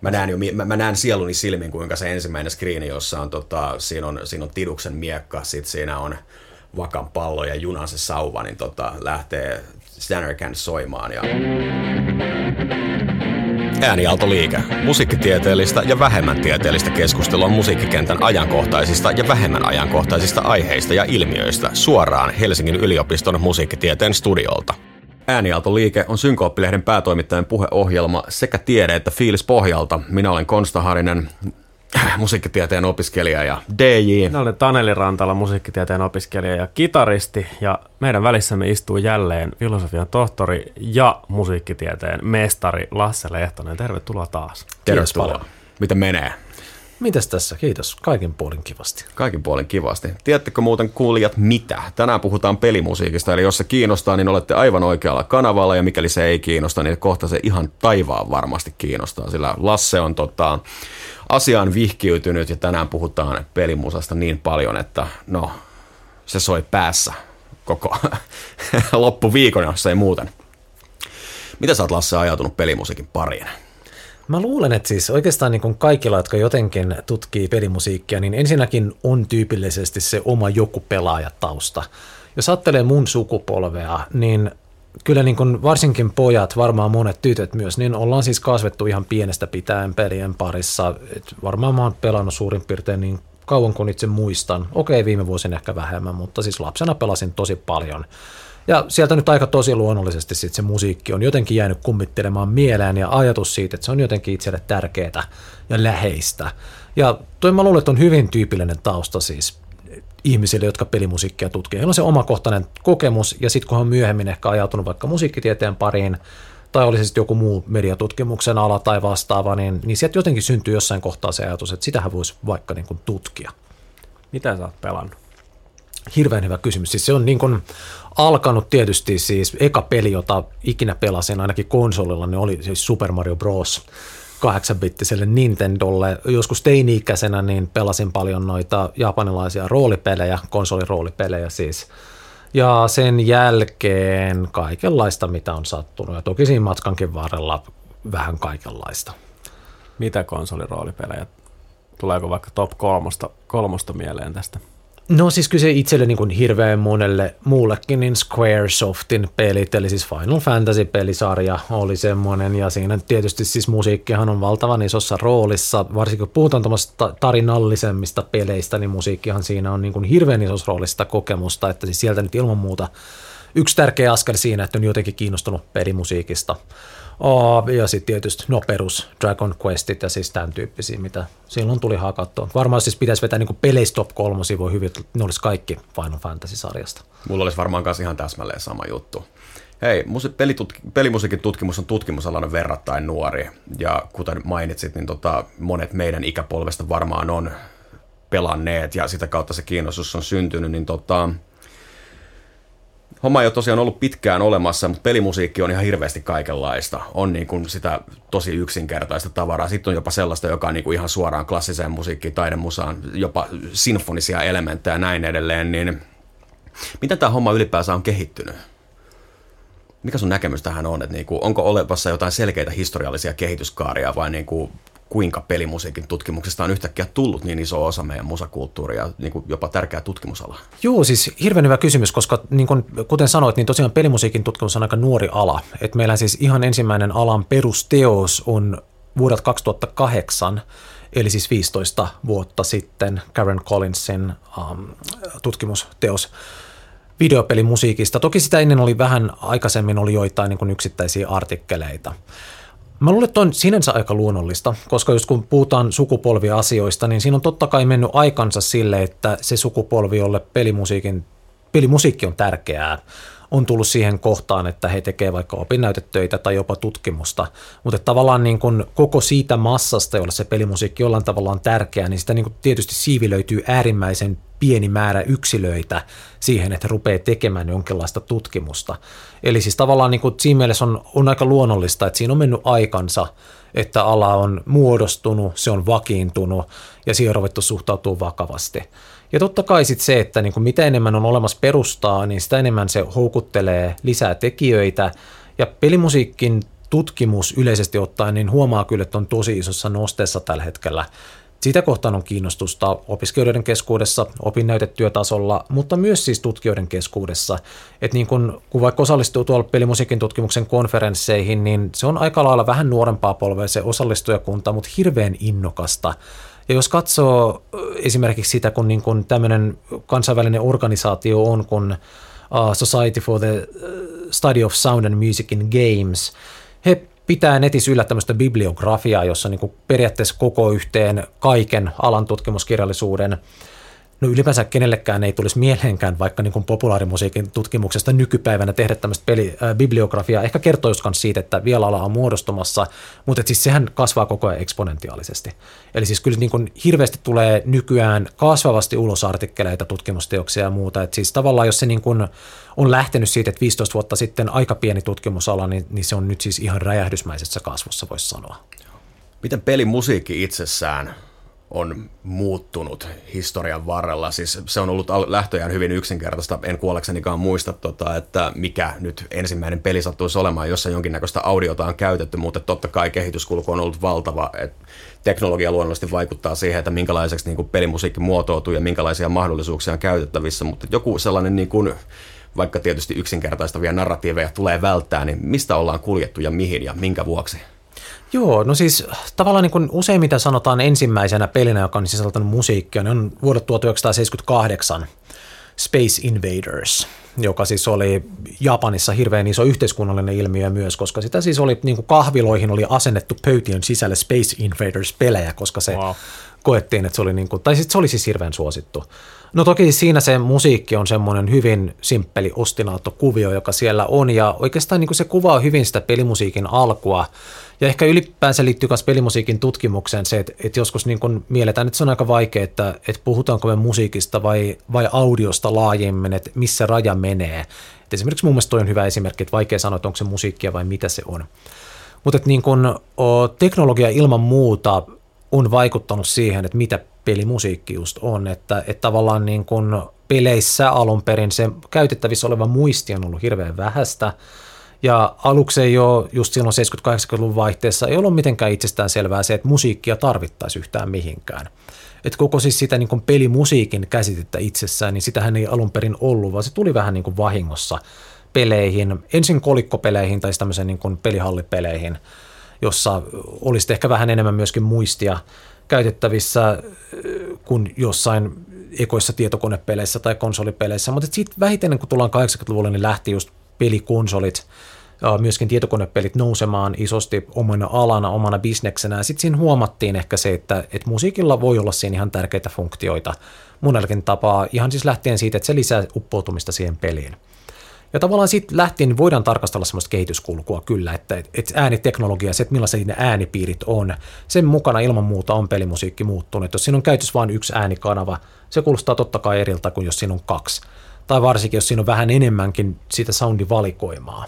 Mä näen, jo, mä, mä näen sieluni silmin, kuinka se ensimmäinen screeni, jossa on, tota, siinä on, siinä on Tiduksen miekka, sit siinä on Vakan pallo ja junan se sauva, niin tota, lähtee Standard soimaan. Ja... Äänialtoliike. Musiikkitieteellistä ja vähemmän tieteellistä keskustelua musiikkikentän ajankohtaisista ja vähemmän ajankohtaisista aiheista ja ilmiöistä suoraan Helsingin yliopiston musiikkitieteen studiolta. Äänialtoliike on Synkooppilehden päätoimittajan puheohjelma sekä tiede- että fiilis pohjalta. Minä olen Konsta Harinen, musiikkitieteen opiskelija ja DJ. Minä olen Taneli Rantala, musiikkitieteen opiskelija ja kitaristi, ja meidän välissämme istuu jälleen filosofian tohtori ja musiikkitieteen mestari Lasse Lehtonen. Tervetuloa taas. Tervetuloa. Miten menee? Mitäs tässä? Kiitos. Kaikin puolin kivasti. Kaikin puolin kivasti. Tiedättekö muuten kuulijat mitä? Tänään puhutaan pelimusiikista, eli jos se kiinnostaa, niin olette aivan oikealla kanavalla, ja mikäli se ei kiinnosta, niin kohta se ihan taivaan varmasti kiinnostaa, sillä Lasse on tota, asiaan vihkiytynyt, ja tänään puhutaan pelimusasta niin paljon, että no, se soi päässä koko loppuviikon, jos ei muuten. Mitä sä oot Lasse ajatunut pelimusiikin pariin? Mä luulen, että siis oikeastaan niin kaikilla, jotka jotenkin tutkii pelimusiikkia, niin ensinnäkin on tyypillisesti se oma joku pelaajatausta. Jos ajattelee mun sukupolvea, niin kyllä niin kuin varsinkin pojat, varmaan monet tytöt myös, niin ollaan siis kasvettu ihan pienestä pitäen pelien parissa. Et varmaan mä oon pelannut suurin piirtein niin kauan kuin itse muistan. Okei, viime vuosina ehkä vähemmän, mutta siis lapsena pelasin tosi paljon. Ja sieltä nyt aika tosi luonnollisesti sit se musiikki on jotenkin jäänyt kummittelemaan mieleen ja ajatus siitä, että se on jotenkin itselle tärkeää ja läheistä. Ja toi mä luulen, että on hyvin tyypillinen tausta siis ihmisille, jotka pelimusiikkia tutkii. Heillä on se omakohtainen kokemus ja sitten kun on myöhemmin ehkä ajautunut vaikka musiikkitieteen pariin, tai olisi sitten joku muu mediatutkimuksen ala tai vastaava, niin, niin sieltä jotenkin syntyy jossain kohtaa se ajatus, että sitähän voisi vaikka niin kuin tutkia. Mitä sä oot pelannut? Hirveän hyvä kysymys. Siis se on niin kuin alkanut tietysti siis, eka peli, jota ikinä pelasin ainakin konsolilla, niin oli siis Super Mario Bros. 8-bittiselle Nintendolle. Joskus teini-ikäisenä niin pelasin paljon noita japanilaisia roolipelejä, konsoliroolipelejä siis. Ja sen jälkeen kaikenlaista, mitä on sattunut. Ja toki siinä matkankin varrella vähän kaikenlaista. Mitä konsoliroolipelejä? Tuleeko vaikka top kolmosta, kolmosta mieleen tästä? No siis kyllä se itselle niin kuin hirveän monelle muullekin, niin Squaresoftin pelit, eli siis Final Fantasy-pelisarja oli semmoinen, ja siinä tietysti siis musiikkihan on valtavan isossa roolissa, varsinkin kun puhutaan tarinallisemmista peleistä, niin musiikkihan siinä on niin kuin hirveän isossa roolissa kokemusta, että siis sieltä nyt ilman muuta yksi tärkeä askel siinä, että on jotenkin kiinnostunut pelimusiikista. Oh, ja sitten tietysti no perus Dragon Questit ja siis tämän tyyppisiä, mitä silloin tuli hakattua. Varmaan siis pitäisi vetää niin peleistä top kolmosia, voi hyvin, ne olisi kaikki Final Fantasy-sarjasta. Mulla olisi varmaan kanssa ihan täsmälleen sama juttu. Hei, pelitut- pelimusiikin tutkimus on tutkimusalainen verrattain nuori, ja kuten mainitsit, niin tota, monet meidän ikäpolvesta varmaan on pelanneet, ja sitä kautta se kiinnostus on syntynyt, niin tota, homma ei ole tosiaan ollut pitkään olemassa, mutta pelimusiikki on ihan hirveästi kaikenlaista. On niin kuin sitä tosi yksinkertaista tavaraa. Sitten on jopa sellaista, joka on niin kuin ihan suoraan klassiseen musiikkiin, taidemusaan, jopa sinfonisia elementtejä ja näin edelleen. Niin miten tämä homma ylipäänsä on kehittynyt? Mikä sun näkemys tähän on? Että niin kuin, onko olevassa jotain selkeitä historiallisia kehityskaaria vai niin kuin kuinka pelimusiikin tutkimuksesta on yhtäkkiä tullut niin iso osa meidän musakulttuuria ja niin kuin jopa tärkeä tutkimusala? Joo, siis hirveän hyvä kysymys, koska niin kuin, kuten sanoit, niin tosiaan pelimusiikin tutkimus on aika nuori ala. Et meillä siis ihan ensimmäinen alan perusteos on vuodelta 2008, eli siis 15 vuotta sitten Karen Collinsin um, tutkimusteos videopelimusiikista. Toki sitä ennen oli vähän aikaisemmin oli joitain niin kuin yksittäisiä artikkeleita. Mä luulen, että on sinänsä aika luonnollista, koska jos kun puhutaan sukupolviasioista, niin siinä on totta kai mennyt aikansa sille, että se sukupolvi, jolle pelimusiikin, pelimusiikki on tärkeää, on tullut siihen kohtaan, että he tekevät vaikka opinnäytetöitä tai jopa tutkimusta. Mutta tavallaan niin kun koko siitä massasta, jolle se pelimusiikki jollain tavalla on tärkeää, niin sitä niin kun tietysti siivilöityy äärimmäisen pieni määrä yksilöitä siihen, että rupeaa tekemään jonkinlaista tutkimusta. Eli siis tavallaan niin kuin siinä mielessä on, on aika luonnollista, että siinä on mennyt aikansa, että ala on muodostunut, se on vakiintunut ja siihen on ruvettu suhtautua vakavasti. Ja totta kai sitten se, että niin kuin mitä enemmän on olemassa perustaa, niin sitä enemmän se houkuttelee lisää tekijöitä. Ja pelimusiikin tutkimus yleisesti ottaen, niin huomaa kyllä, että on tosi isossa nosteessa tällä hetkellä. Sitä kohtaan on kiinnostusta opiskelijoiden keskuudessa, opinnäytetyötasolla, mutta myös siis tutkijoiden keskuudessa. Että niin kun, kun vaikka osallistuu tuolla pelimusiikin tutkimuksen konferensseihin, niin se on aika lailla vähän nuorempaa polvea se osallistujakunta, mutta hirveän innokasta. Ja jos katsoo esimerkiksi sitä, kun, niin kun tämmöinen kansainvälinen organisaatio on, kun Society for the Study of Sound and Music in Games, he pitää netissä yllä tämmöistä bibliografiaa, jossa niin periaatteessa koko yhteen kaiken alan tutkimuskirjallisuuden no ylipäänsä kenellekään ei tulisi mieleenkään vaikka niin kuin populaarimusiikin tutkimuksesta nykypäivänä tehdä tämmöistä peli, äh, bibliografiaa. Ehkä kertoo just siitä, että vielä ala on muodostumassa, mutta siis sehän kasvaa koko ajan eksponentiaalisesti. Eli siis kyllä niin kuin hirveästi tulee nykyään kasvavasti ulos artikkeleita, tutkimusteoksia ja muuta. Et siis tavallaan jos se niin kuin on lähtenyt siitä, että 15 vuotta sitten aika pieni tutkimusala, niin, niin se on nyt siis ihan räjähdysmäisessä kasvussa, voisi sanoa. Miten pelimusiikki itsessään on muuttunut historian varrella. Siis se on ollut lähtöjään hyvin yksinkertaista. En kuolleksenikaan muista, tota, että mikä nyt ensimmäinen peli sattuisi olemaan, jossa jonkinnäköistä audiota on käytetty, mutta totta kai kehityskulku on ollut valtava. Et teknologia luonnollisesti vaikuttaa siihen, että minkälaiseksi niin kuin pelimusiikki muotoutuu ja minkälaisia mahdollisuuksia on käytettävissä, mutta joku sellainen niin kuin, vaikka tietysti yksinkertaistavia narratiiveja tulee välttää, niin mistä ollaan kuljettu ja mihin ja minkä vuoksi? Joo, no siis tavallaan niin kuin usein mitä sanotaan ensimmäisenä pelinä, joka on sisältänyt musiikkia, niin on vuodet 1978 Space Invaders, joka siis oli Japanissa hirveän iso yhteiskunnallinen ilmiö myös, koska sitä siis oli niin kuin kahviloihin oli asennettu pöytien sisälle Space Invaders-pelejä, koska se wow. koettiin, että se oli, niin kuin, tai sitten se oli siis hirveän suosittu. No toki siinä se musiikki on semmoinen hyvin simppeli ostinaattokuvio, joka siellä on, ja oikeastaan niin kuin se kuvaa hyvin sitä pelimusiikin alkua, ja ehkä ylipäänsä liittyy myös pelimusiikin tutkimukseen se, että, että joskus niin kun mielletään, että se on aika vaikea, että, että puhutaanko me musiikista vai, vai audiosta laajemmin, että missä raja menee. Et esimerkiksi mun mielestä toi on hyvä esimerkki, että vaikea sanoa, että onko se musiikkia vai mitä se on. Mutta että niin kun, o, teknologia ilman muuta on vaikuttanut siihen, että mitä pelimusiikki just on, että, että tavallaan niin kun peleissä alun perin se käytettävissä oleva muisti on ollut hirveän vähäistä, ja aluksi ei ole, just silloin 70-80-luvun vaihteessa, ei ollut mitenkään itsestään selvää se, että musiikkia tarvittaisi yhtään mihinkään. Että koko siis sitä niin kuin pelimusiikin käsitettä itsessään, niin sitähän ei alun perin ollut, vaan se tuli vähän niin kuin vahingossa peleihin, ensin kolikkopeleihin tai tämmöisen niin kuin pelihallipeleihin, jossa olisi ehkä vähän enemmän myöskin muistia käytettävissä kuin jossain ekoissa tietokonepeleissä tai konsolipeleissä, mutta sitten vähiten kun tullaan 80-luvulle, niin lähti just pelikonsolit, myöskin tietokonepelit nousemaan isosti omana alana, omana bisneksenä. Sitten siinä huomattiin ehkä se, että, että musiikilla voi olla siinä ihan tärkeitä funktioita monellakin tapaa, ihan siis lähtien siitä, että se lisää uppoutumista siihen peliin. Ja tavallaan siitä lähtien voidaan tarkastella sellaista kehityskulkua kyllä, että, että ääniteknologia, se, että millaisia ne äänipiirit on, sen mukana ilman muuta on pelimusiikki muuttunut. Jos siinä on käytössä vain yksi äänikanava, se kuulostaa totta kai eriltä kuin jos siinä on kaksi tai varsinkin jos siinä on vähän enemmänkin sitä soundivalikoimaa.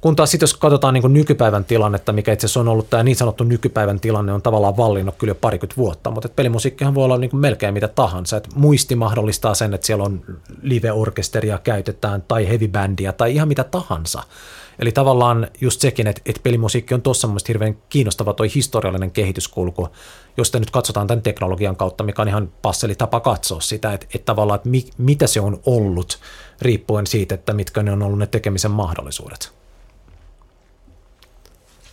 Kun taas sitten jos katsotaan niin nykypäivän tilannetta, mikä itse asiassa on ollut tämä niin sanottu nykypäivän tilanne, on tavallaan vallinnut kyllä jo parikymmentä vuotta, mutta pelimusiikkihan voi olla niin melkein mitä tahansa. Et muisti mahdollistaa sen, että siellä on live-orkesteria käytetään tai heavy bandia tai ihan mitä tahansa. Eli tavallaan just sekin, että, että pelimusiikki on tuossa mun hirveän kiinnostava toi historiallinen kehityskulku, jos te nyt katsotaan tämän teknologian kautta, mikä on ihan passeli tapa katsoa sitä, että, että tavallaan, että mi, mitä se on ollut, riippuen siitä, että mitkä ne on ollut ne tekemisen mahdollisuudet.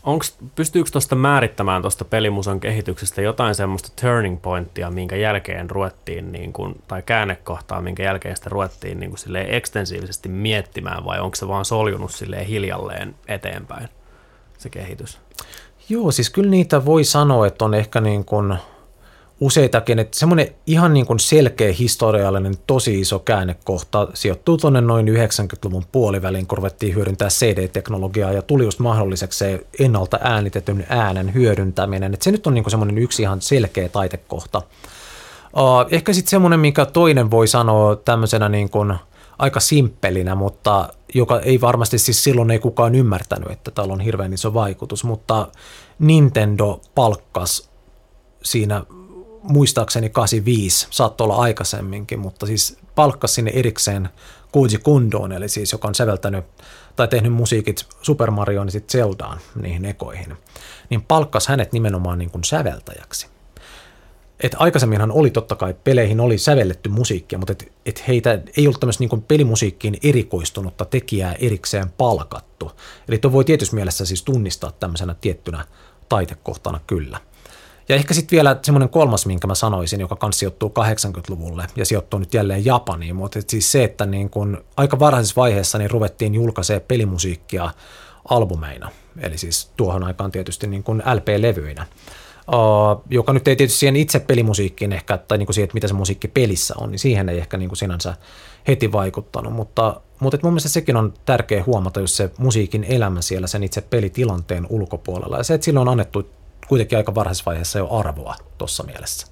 Onks, pystyykö tuosta määrittämään tuosta pelimusan kehityksestä jotain semmoista turning pointtia, minkä jälkeen ruvettiin, niin kun, tai käännekohtaa, minkä jälkeen sitä ruvettiin niin kun, ekstensiivisesti miettimään, vai onko se vaan soljunut silleen hiljalleen eteenpäin se kehitys? Joo, siis kyllä niitä voi sanoa, että on ehkä niin kuin useitakin, että semmoinen ihan niin kuin selkeä historiallinen tosi iso käännekohta sijoittuu tuonne noin 90-luvun puoliväliin, kun ruvettiin hyödyntää CD-teknologiaa ja tuli just mahdolliseksi se ennalta äänitetyn äänen hyödyntäminen. Että se nyt on niin kuin semmoinen yksi ihan selkeä taitekohta. Ehkä sitten semmoinen, mikä toinen voi sanoa tämmöisenä niin kuin aika simppelinä, mutta joka ei varmasti siis silloin ei kukaan ymmärtänyt, että tällä on hirveän iso vaikutus, mutta Nintendo palkkas siinä muistaakseni 85, saattoi olla aikaisemminkin, mutta siis palkkasi sinne erikseen Koji Kondoon, eli siis joka on säveltänyt tai tehnyt musiikit Super Marioon ja sitten Zeldaan niihin ekoihin, niin palkkas hänet nimenomaan niin kuin säveltäjäksi. Et aikaisemminhan oli totta kai, peleihin oli sävelletty musiikkia, mutta et, et heitä ei ollut tämmöistä niin pelimusiikkiin erikoistunutta tekijää erikseen palkattu. Eli tuo voi tietysti mielessä siis tunnistaa tämmöisenä tiettynä taitekohtana kyllä. Ja ehkä sitten vielä semmoinen kolmas, minkä mä sanoisin, joka kanssa sijoittuu 80-luvulle ja sijoittuu nyt jälleen Japaniin, mutta et siis se, että niin kun aika varhaisessa vaiheessa niin ruvettiin julkaisemaan pelimusiikkia albumeina, eli siis tuohon aikaan tietysti niin kuin LP-levyinä. Uh, joka nyt ei tietysti siihen itse pelimusiikkiin ehkä, tai niin kuin siihen, että mitä se musiikki pelissä on, niin siihen ei ehkä niin kuin sinänsä heti vaikuttanut, mutta, mutta mun mielestä sekin on tärkeä huomata, jos se musiikin elämä siellä sen itse pelitilanteen ulkopuolella, ja se, että sille on annettu kuitenkin aika varhaisessa vaiheessa jo arvoa tuossa mielessä.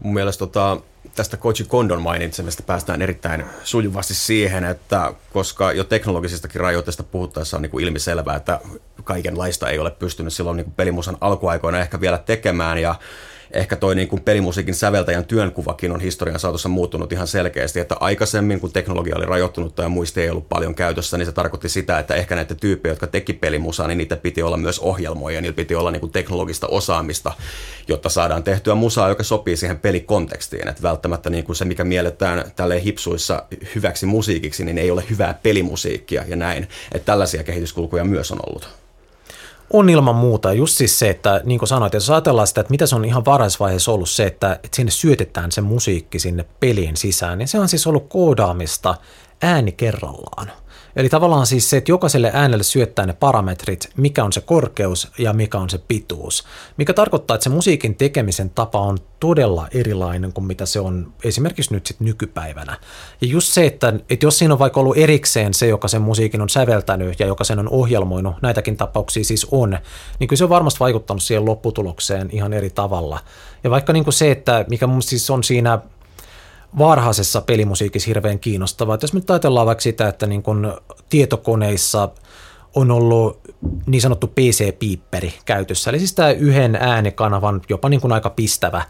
Mun mielestä tota, tästä Koji Kondon mainitsemista päästään erittäin sujuvasti siihen, että koska jo teknologisistakin rajoitteista puhuttaessa on niin ilmiselvää, että kaikenlaista ei ole pystynyt silloin niin pelimusan alkuaikoina ehkä vielä tekemään ja ehkä toi niin kuin pelimusiikin säveltäjän työnkuvakin on historian saatossa muuttunut ihan selkeästi, että aikaisemmin kun teknologia oli rajoittunutta ja muisti ei ollut paljon käytössä, niin se tarkoitti sitä, että ehkä näitä tyyppejä, jotka teki pelimusaa, niin niitä piti olla myös ohjelmoja, niillä piti olla niin kuin teknologista osaamista, jotta saadaan tehtyä musaa, joka sopii siihen pelikontekstiin, että välttämättä niin kuin se, mikä mielletään tälleen hipsuissa hyväksi musiikiksi, niin ei ole hyvää pelimusiikkia ja näin, että tällaisia kehityskulkuja myös on ollut. On ilman muuta. Just siis se, että niin kuin sanoit, jos ajatellaan sitä, että mitä se on ihan varhaisvaiheessa ollut se, että, että sinne syötetään se musiikki sinne peliin sisään, niin se on siis ollut koodaamista ääni kerrallaan. Eli tavallaan siis se, että jokaiselle äänelle syöttää ne parametrit, mikä on se korkeus ja mikä on se pituus. Mikä tarkoittaa, että se musiikin tekemisen tapa on todella erilainen kuin mitä se on esimerkiksi nyt sit nykypäivänä. Ja just se, että, että jos siinä on vaikka ollut erikseen se, joka sen musiikin on säveltänyt ja joka sen on ohjelmoinut, näitäkin tapauksia siis on, niin kyllä se on varmasti vaikuttanut siihen lopputulokseen ihan eri tavalla. Ja vaikka niin kuin se, että mikä mun siis on siinä varhaisessa pelimusiikissa hirveän kiinnostavaa. Jos nyt ajatellaan vaikka sitä, että niin kun tietokoneissa on ollut niin sanottu PC-piipperi käytössä, eli siis tämä yhden äänikanavan jopa niin kuin aika pistävä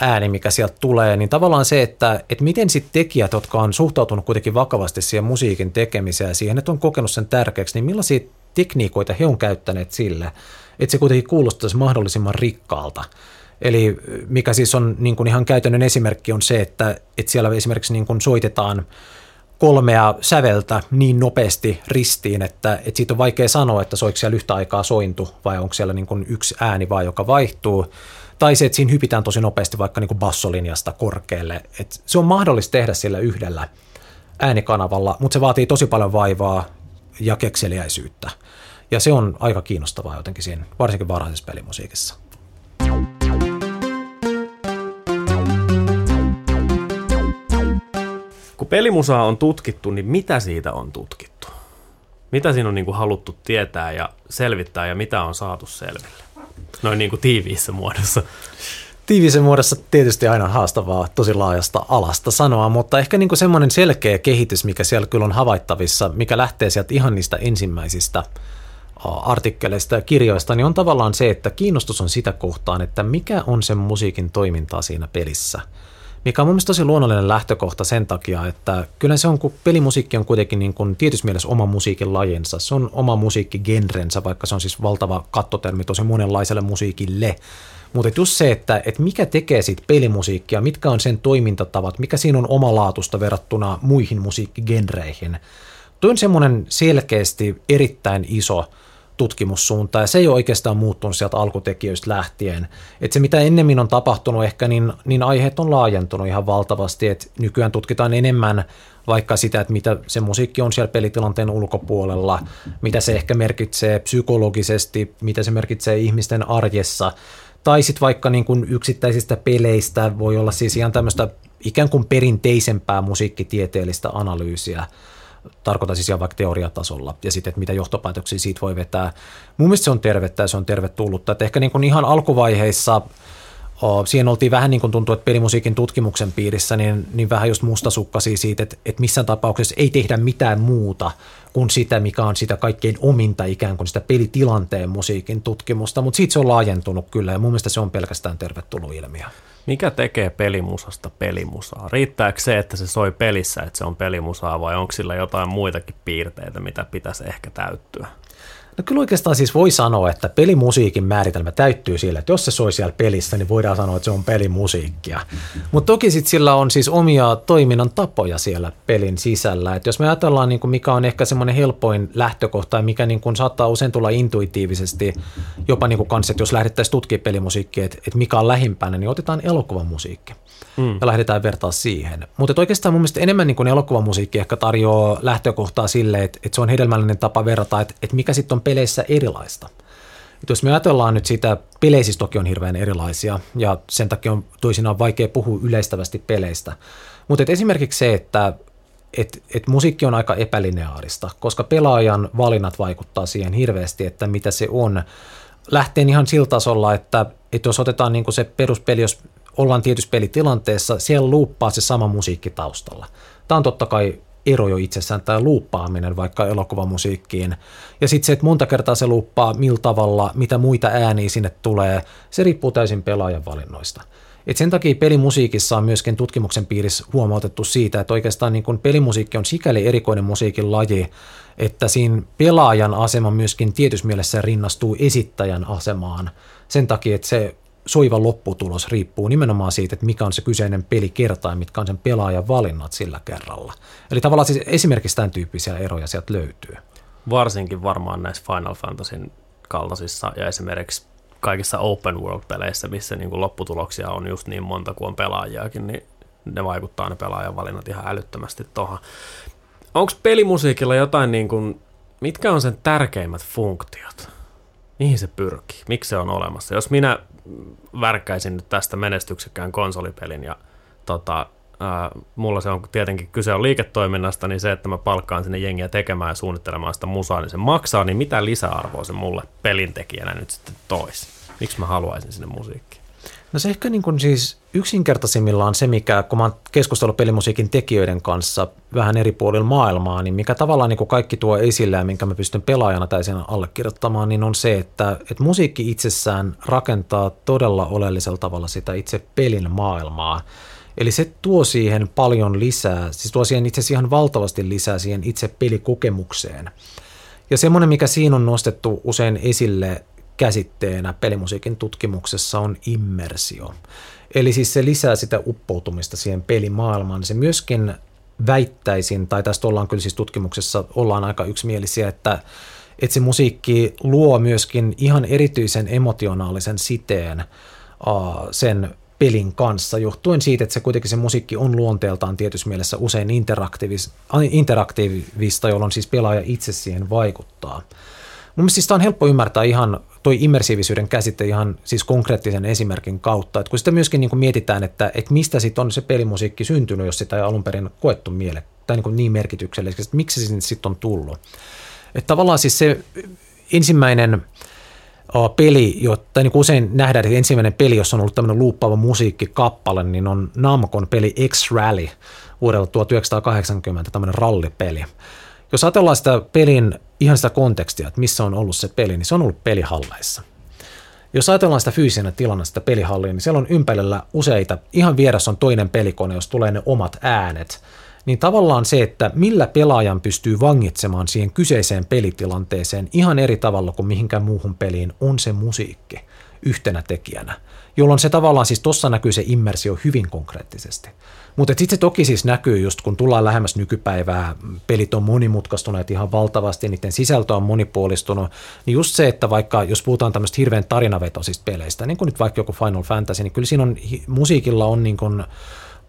ääni, mikä sieltä tulee, niin tavallaan se, että, että miten sitten tekijät, jotka on suhtautunut kuitenkin vakavasti siihen musiikin tekemiseen ja siihen, että on kokenut sen tärkeäksi, niin millaisia tekniikoita he on käyttäneet sille, että se kuitenkin kuulostaisi mahdollisimman rikkaalta. Eli mikä siis on niin kuin ihan käytännön esimerkki on se, että, että siellä esimerkiksi niin kuin soitetaan kolmea säveltä niin nopeasti ristiin, että, että siitä on vaikea sanoa, että soiko siellä yhtä aikaa sointu vai onko siellä niin kuin yksi ääni vai joka vaihtuu. Tai se, että siinä hypitään tosi nopeasti vaikka niin kuin bassolinjasta korkealle. että se on mahdollista tehdä sillä yhdellä äänikanavalla, mutta se vaatii tosi paljon vaivaa ja kekseliäisyyttä. Ja se on aika kiinnostavaa jotenkin siinä, varsinkin varhaisessa pelimusiikissa. Pelimusaa on tutkittu, niin mitä siitä on tutkittu? Mitä siinä on niin kuin haluttu tietää ja selvittää ja mitä on saatu selville? Noin niin kuin tiiviissä muodossa. Tiiviissä muodossa tietysti aina haastavaa tosi laajasta alasta sanoa, mutta ehkä niin kuin semmoinen selkeä kehitys, mikä siellä kyllä on havaittavissa, mikä lähtee sieltä ihan niistä ensimmäisistä artikkeleista ja kirjoista, niin on tavallaan se, että kiinnostus on sitä kohtaan, että mikä on sen musiikin toimintaa siinä pelissä – mikä on mun tosi luonnollinen lähtökohta sen takia, että kyllä se on, kun pelimusiikki on kuitenkin niin kuin tietyssä mielessä oma musiikin lajinsa, se on oma musiikkigenrensä, vaikka se on siis valtava kattotermi tosi monenlaiselle musiikille, mutta just se, että, että mikä tekee siitä pelimusiikkia, mitkä on sen toimintatavat, mikä siinä on omalaatusta verrattuna muihin musiikkigenreihin, tuo on semmoinen selkeästi erittäin iso tutkimussuunta, ja se ei ole oikeastaan muuttunut sieltä alkutekijöistä lähtien. Että se, mitä ennemmin on tapahtunut ehkä, niin, niin aiheet on laajentunut ihan valtavasti, että nykyään tutkitaan enemmän vaikka sitä, että mitä se musiikki on siellä pelitilanteen ulkopuolella, mitä se ehkä merkitsee psykologisesti, mitä se merkitsee ihmisten arjessa, tai sitten vaikka niin kuin yksittäisistä peleistä voi olla siis ihan tämmöistä ikään kuin perinteisempää musiikkitieteellistä analyysiä, tarkoitan siis ihan vaikka teoriatasolla, ja sitten, että mitä johtopäätöksiä siitä voi vetää. Mun mielestä se on tervettä ja se on tervetullutta. Että ehkä niin kuin ihan alkuvaiheissa Siihen oltiin vähän niin kuin tuntuu, että pelimusiikin tutkimuksen piirissä, niin, niin vähän just mustasukkaisia siitä, että, että missään tapauksessa ei tehdä mitään muuta kuin sitä, mikä on sitä kaikkein ominta ikään kuin sitä pelitilanteen musiikin tutkimusta, mutta siitä se on laajentunut kyllä ja mun mielestä se on pelkästään tervetullut ilmiö. Mikä tekee pelimusasta pelimusaa? Riittääkö se, että se soi pelissä, että se on pelimusaa vai onko sillä jotain muitakin piirteitä, mitä pitäisi ehkä täyttyä? No kyllä oikeastaan siis voi sanoa, että pelimusiikin määritelmä täyttyy sillä, että jos se soi siellä pelissä, niin voidaan sanoa, että se on pelimusiikkia. Mutta toki sitten sillä on siis omia toiminnan tapoja siellä pelin sisällä. Et jos me ajatellaan, niin mikä on ehkä semmoinen helpoin lähtökohta ja mikä niin saattaa usein tulla intuitiivisesti, jopa niin kanssa, että jos lähdettäisiin tutkimaan pelimusiikkia, että, että mikä on lähimpänä, niin otetaan elokuvamusiikki mm. ja lähdetään vertaa siihen. Mutta oikeastaan mun mielestä enemmän niin kuin elokuvamusiikki ehkä tarjoaa lähtökohtaa sille, että, että se on hedelmällinen tapa verrata, että, että mikä sitten on peleissä erilaista. Et jos me ajatellaan nyt sitä, peleissä toki on hirveän erilaisia ja sen takia on toisinaan vaikea puhua yleistävästi peleistä. Mutta esimerkiksi se, että et, et musiikki on aika epälineaarista, koska pelaajan valinnat vaikuttaa siihen hirveästi, että mitä se on. Lähteen ihan sillä tasolla, että, että jos otetaan niin se peruspeli, jos ollaan tietyssä pelitilanteessa, siellä luuppaa se sama musiikki taustalla. Tämä on totta kai ero jo itsessään, tämä luuppaaminen vaikka elokuvamusiikkiin. Ja sitten se, että monta kertaa se luuppaa, millä tavalla, mitä muita ääniä sinne tulee, se riippuu täysin pelaajan valinnoista. Et sen takia pelimusiikissa on myöskin tutkimuksen piirissä huomautettu siitä, että oikeastaan niin kun pelimusiikki on sikäli erikoinen musiikin laji, että siinä pelaajan asema myöskin tietyssä mielessä rinnastuu esittäjän asemaan. Sen takia, että se soiva lopputulos riippuu nimenomaan siitä, että mikä on se kyseinen pelikerta ja mitkä on sen pelaajan valinnat sillä kerralla. Eli tavallaan siis esimerkiksi tämän tyyppisiä eroja sieltä löytyy. Varsinkin varmaan näissä Final Fantasyn kaltaisissa ja esimerkiksi kaikissa open world-peleissä, missä niin kuin lopputuloksia on just niin monta kuin on pelaajiakin, niin ne vaikuttaa ne pelaajan valinnat ihan älyttömästi tuohon. Onko pelimusiikilla jotain, niin kuin, mitkä on sen tärkeimmät funktiot? Mihin se pyrkii? Miksi se on olemassa? Jos minä värkkäisin nyt tästä menestyksekkään konsolipelin ja tota, ää, mulla se on tietenkin kyse on liiketoiminnasta, niin se, että mä palkkaan sinne jengiä tekemään ja suunnittelemaan sitä musaa, niin se maksaa, niin mitä lisäarvoa se mulle pelintekijänä nyt sitten toisi? Miksi mä haluaisin sinne musiikkiin? No se ehkä niin kuin siis yksinkertaisimmillaan se, mikä, kun mä oon keskustellut pelimusiikin tekijöiden kanssa vähän eri puolilla maailmaa, niin mikä tavallaan niin kuin kaikki tuo esille ja minkä mä pystyn pelaajana täysin allekirjoittamaan, niin on se, että, että musiikki itsessään rakentaa todella oleellisella tavalla sitä itse pelin maailmaa. Eli se tuo siihen paljon lisää, siis tuo siihen itse ihan valtavasti lisää siihen itse pelikokemukseen. Ja semmoinen, mikä siinä on nostettu usein esille käsitteenä pelimusiikin tutkimuksessa on immersio. Eli siis se lisää sitä uppoutumista siihen pelimaailmaan. Se myöskin väittäisin, tai tästä ollaan kyllä siis tutkimuksessa ollaan aika yksimielisiä, että, että se musiikki luo myöskin ihan erityisen emotionaalisen siteen uh, sen pelin kanssa, johtuen siitä, että se kuitenkin se musiikki on luonteeltaan tietyssä mielessä usein interaktiivis, interaktiivista, jolloin siis pelaaja itse siihen vaikuttaa. Mun mielestä siis on helppo ymmärtää ihan toi immersiivisyyden käsite ihan siis konkreettisen esimerkin kautta, että kun sitä myöskin niin kuin mietitään, että, että mistä sitten on se pelimusiikki syntynyt, jos sitä ei alun perin koettu miele, tai niin, kuin niin merkityksellisesti, että miksi se sinne sitten on tullut. Että tavallaan siis se ensimmäinen peli, tai niin usein nähdään, että ensimmäinen peli, jossa on ollut tämmöinen luuppaava musiikkikappale, niin on Namcon peli X-Rally vuodelta 1980, tämmöinen rallipeli. Jos ajatellaan sitä pelin ihan sitä kontekstia, että missä on ollut se peli, niin se on ollut pelihalleissa. Jos ajatellaan sitä fyysisenä tilana sitä pelihallia, niin siellä on ympärillä useita, ihan vieressä on toinen pelikone, jos tulee ne omat äänet, niin tavallaan se, että millä pelaajan pystyy vangitsemaan siihen kyseiseen pelitilanteeseen ihan eri tavalla kuin mihinkään muuhun peliin, on se musiikki yhtenä tekijänä, jolloin se tavallaan siis tuossa näkyy se immersio hyvin konkreettisesti. Mutta sitten se toki siis näkyy just kun tullaan lähemmäs nykypäivää, pelit on monimutkaistuneet ihan valtavasti, niiden sisältö on monipuolistunut, niin just se, että vaikka jos puhutaan tämmöistä hirveän tarinavetoisista peleistä, niin kuin nyt vaikka joku Final Fantasy, niin kyllä siinä on, musiikilla on niin kuin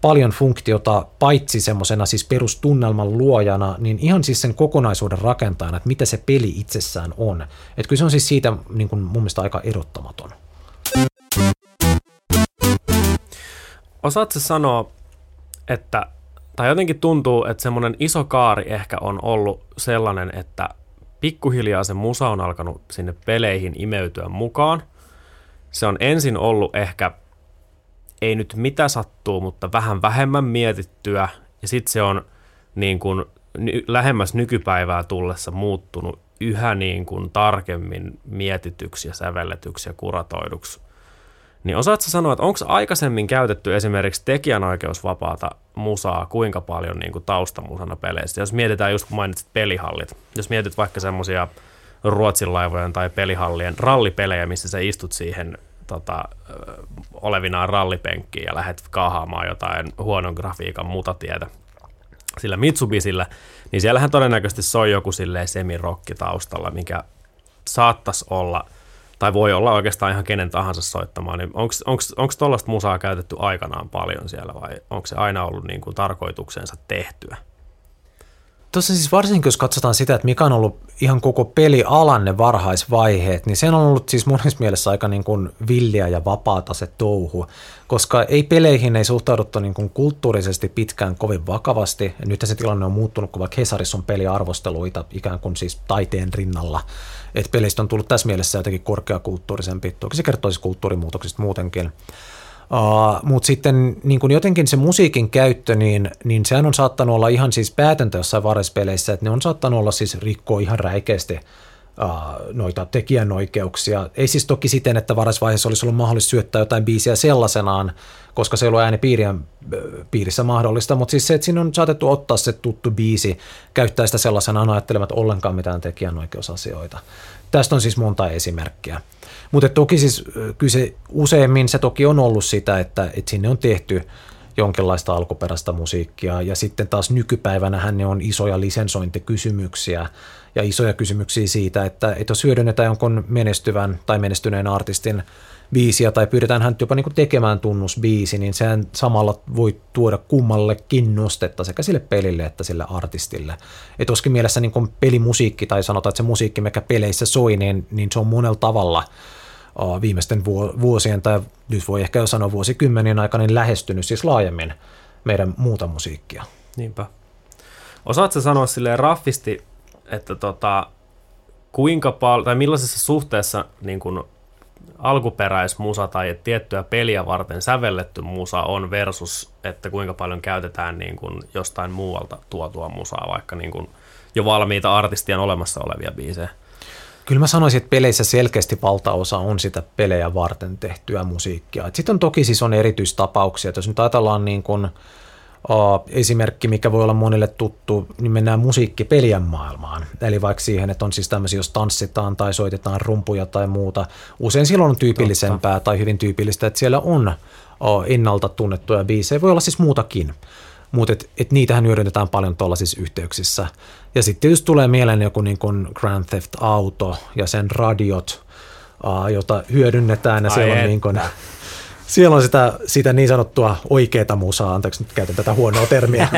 paljon funktiota paitsi semmoisena siis perustunnelman luojana, niin ihan siis sen kokonaisuuden rakentajana, että mitä se peli itsessään on. Että kyllä se on siis siitä niin kuin mun mielestä aika erottamaton. Osaatko sanoa, että, tai jotenkin tuntuu, että semmoinen iso kaari ehkä on ollut sellainen, että pikkuhiljaa se musa on alkanut sinne peleihin imeytyä mukaan. Se on ensin ollut ehkä ei nyt mitä sattuu, mutta vähän vähemmän mietittyä. Ja sitten se on niin kuin lähemmäs nykypäivää tullessa muuttunut yhä niin kuin tarkemmin mietityksi ja sävelletyksi ja kuratoiduksi. Niin osaatko sanoa, että onko aikaisemmin käytetty esimerkiksi tekijänoikeusvapaata musaa kuinka paljon niin kuin taustamusana peleissä? Jos mietitään just kun mainitsit pelihallit, jos mietit vaikka semmoisia Ruotsin laivojen tai pelihallien rallipelejä, missä sä istut siihen tota, olevinaan rallipenkkiin ja lähdet kaahaamaan jotain huonon grafiikan mutatietä sillä Mitsubisillä, niin siellähän todennäköisesti soi joku semirokki taustalla, mikä saattaisi olla, tai voi olla oikeastaan ihan kenen tahansa soittamaan, niin onko tuollaista musaa käytetty aikanaan paljon siellä vai onko se aina ollut niin kuin tarkoituksensa tehtyä? Tuossa siis varsinkin, jos katsotaan sitä, että mikä on ollut ihan koko pelialan ne varhaisvaiheet, niin se on ollut siis monessa mielessä aika niin kuin villiä ja vapaata se touhu, koska ei peleihin ei suhtauduttu niin kuin kulttuurisesti pitkään kovin vakavasti. Nyt se tilanne on muuttunut, kun vaikka Hesarissa on peliarvosteluita ikään kuin siis taiteen rinnalla, että peleistä on tullut tässä mielessä jotenkin korkeakulttuurisempi. Toki se kertoisi kulttuurimuutoksista muutenkin. Uh, Mutta sitten niin kun jotenkin se musiikin käyttö, niin, niin sehän on saattanut olla ihan siis päätäntö jossain varhaispeleissä, että ne on saattanut olla siis rikkoa ihan räikeästi uh, noita tekijänoikeuksia. Ei siis toki siten, että varhaisvaiheessa olisi ollut mahdollista syöttää jotain biisiä sellaisenaan, koska se ei ollut äänipiirien piirissä mahdollista, mutta siis se, että siinä on saatettu ottaa se tuttu biisi, käyttää sitä sellaisenaan ajattelematta ollenkaan mitään tekijänoikeusasioita. Tästä on siis monta esimerkkiä. Mutta toki siis kyllä se useimmin se toki on ollut sitä, että, että sinne on tehty jonkinlaista alkuperäistä musiikkia ja sitten taas nykypäivänä ne on isoja lisensointikysymyksiä ja isoja kysymyksiä siitä, että, että jos hyödynnetään jonkun menestyvän tai menestyneen artistin biisiä tai pyydetään hän jopa niin tekemään tunnusbiisi, niin sehän samalla voi tuoda kummallekin nostetta sekä sille pelille että sille artistille. Et olisikin mielessä niin kuin pelimusiikki tai sanotaan, että se musiikki, mikä peleissä soi, niin, niin se on monella tavalla – viimeisten vuosien tai nyt voi ehkä jo sanoa vuosikymmenien aikana niin lähestynyt siis laajemmin meidän muuta musiikkia. Niinpä. Osaatko sanoa silleen raffisti, että tota, kuinka paljon, tai millaisessa suhteessa niin kuin alkuperäismusa tai tiettyä peliä varten sävelletty musa on versus, että kuinka paljon käytetään niin kuin jostain muualta tuotua musaa, vaikka niin kuin jo valmiita artistien olemassa olevia biisejä? Kyllä mä sanoisin, että peleissä selkeästi valtaosa on sitä pelejä varten tehtyä musiikkia. Sitten on toki siis on erityistapauksia, että jos nyt ajatellaan niin kuin, uh, esimerkki, mikä voi olla monille tuttu, niin mennään musiikkipelien maailmaan. Eli vaikka siihen, että on siis tämmöisiä, jos tanssitaan tai soitetaan rumpuja tai muuta. Usein silloin on tyypillisempää Totta. tai hyvin tyypillistä, että siellä on uh, ennalta tunnettuja biisejä. Voi olla siis muutakin mutta et, et niitähän hyödynnetään paljon tuollaisissa yhteyksissä. Ja sitten tietysti tulee mieleen joku niin kuin Grand Theft Auto ja sen radiot, uh, jota hyödynnetään ja Ai siellä on, niin kuin, siellä on sitä, sitä niin sanottua oikeaa musaa, anteeksi nyt käytän tätä huonoa termiä.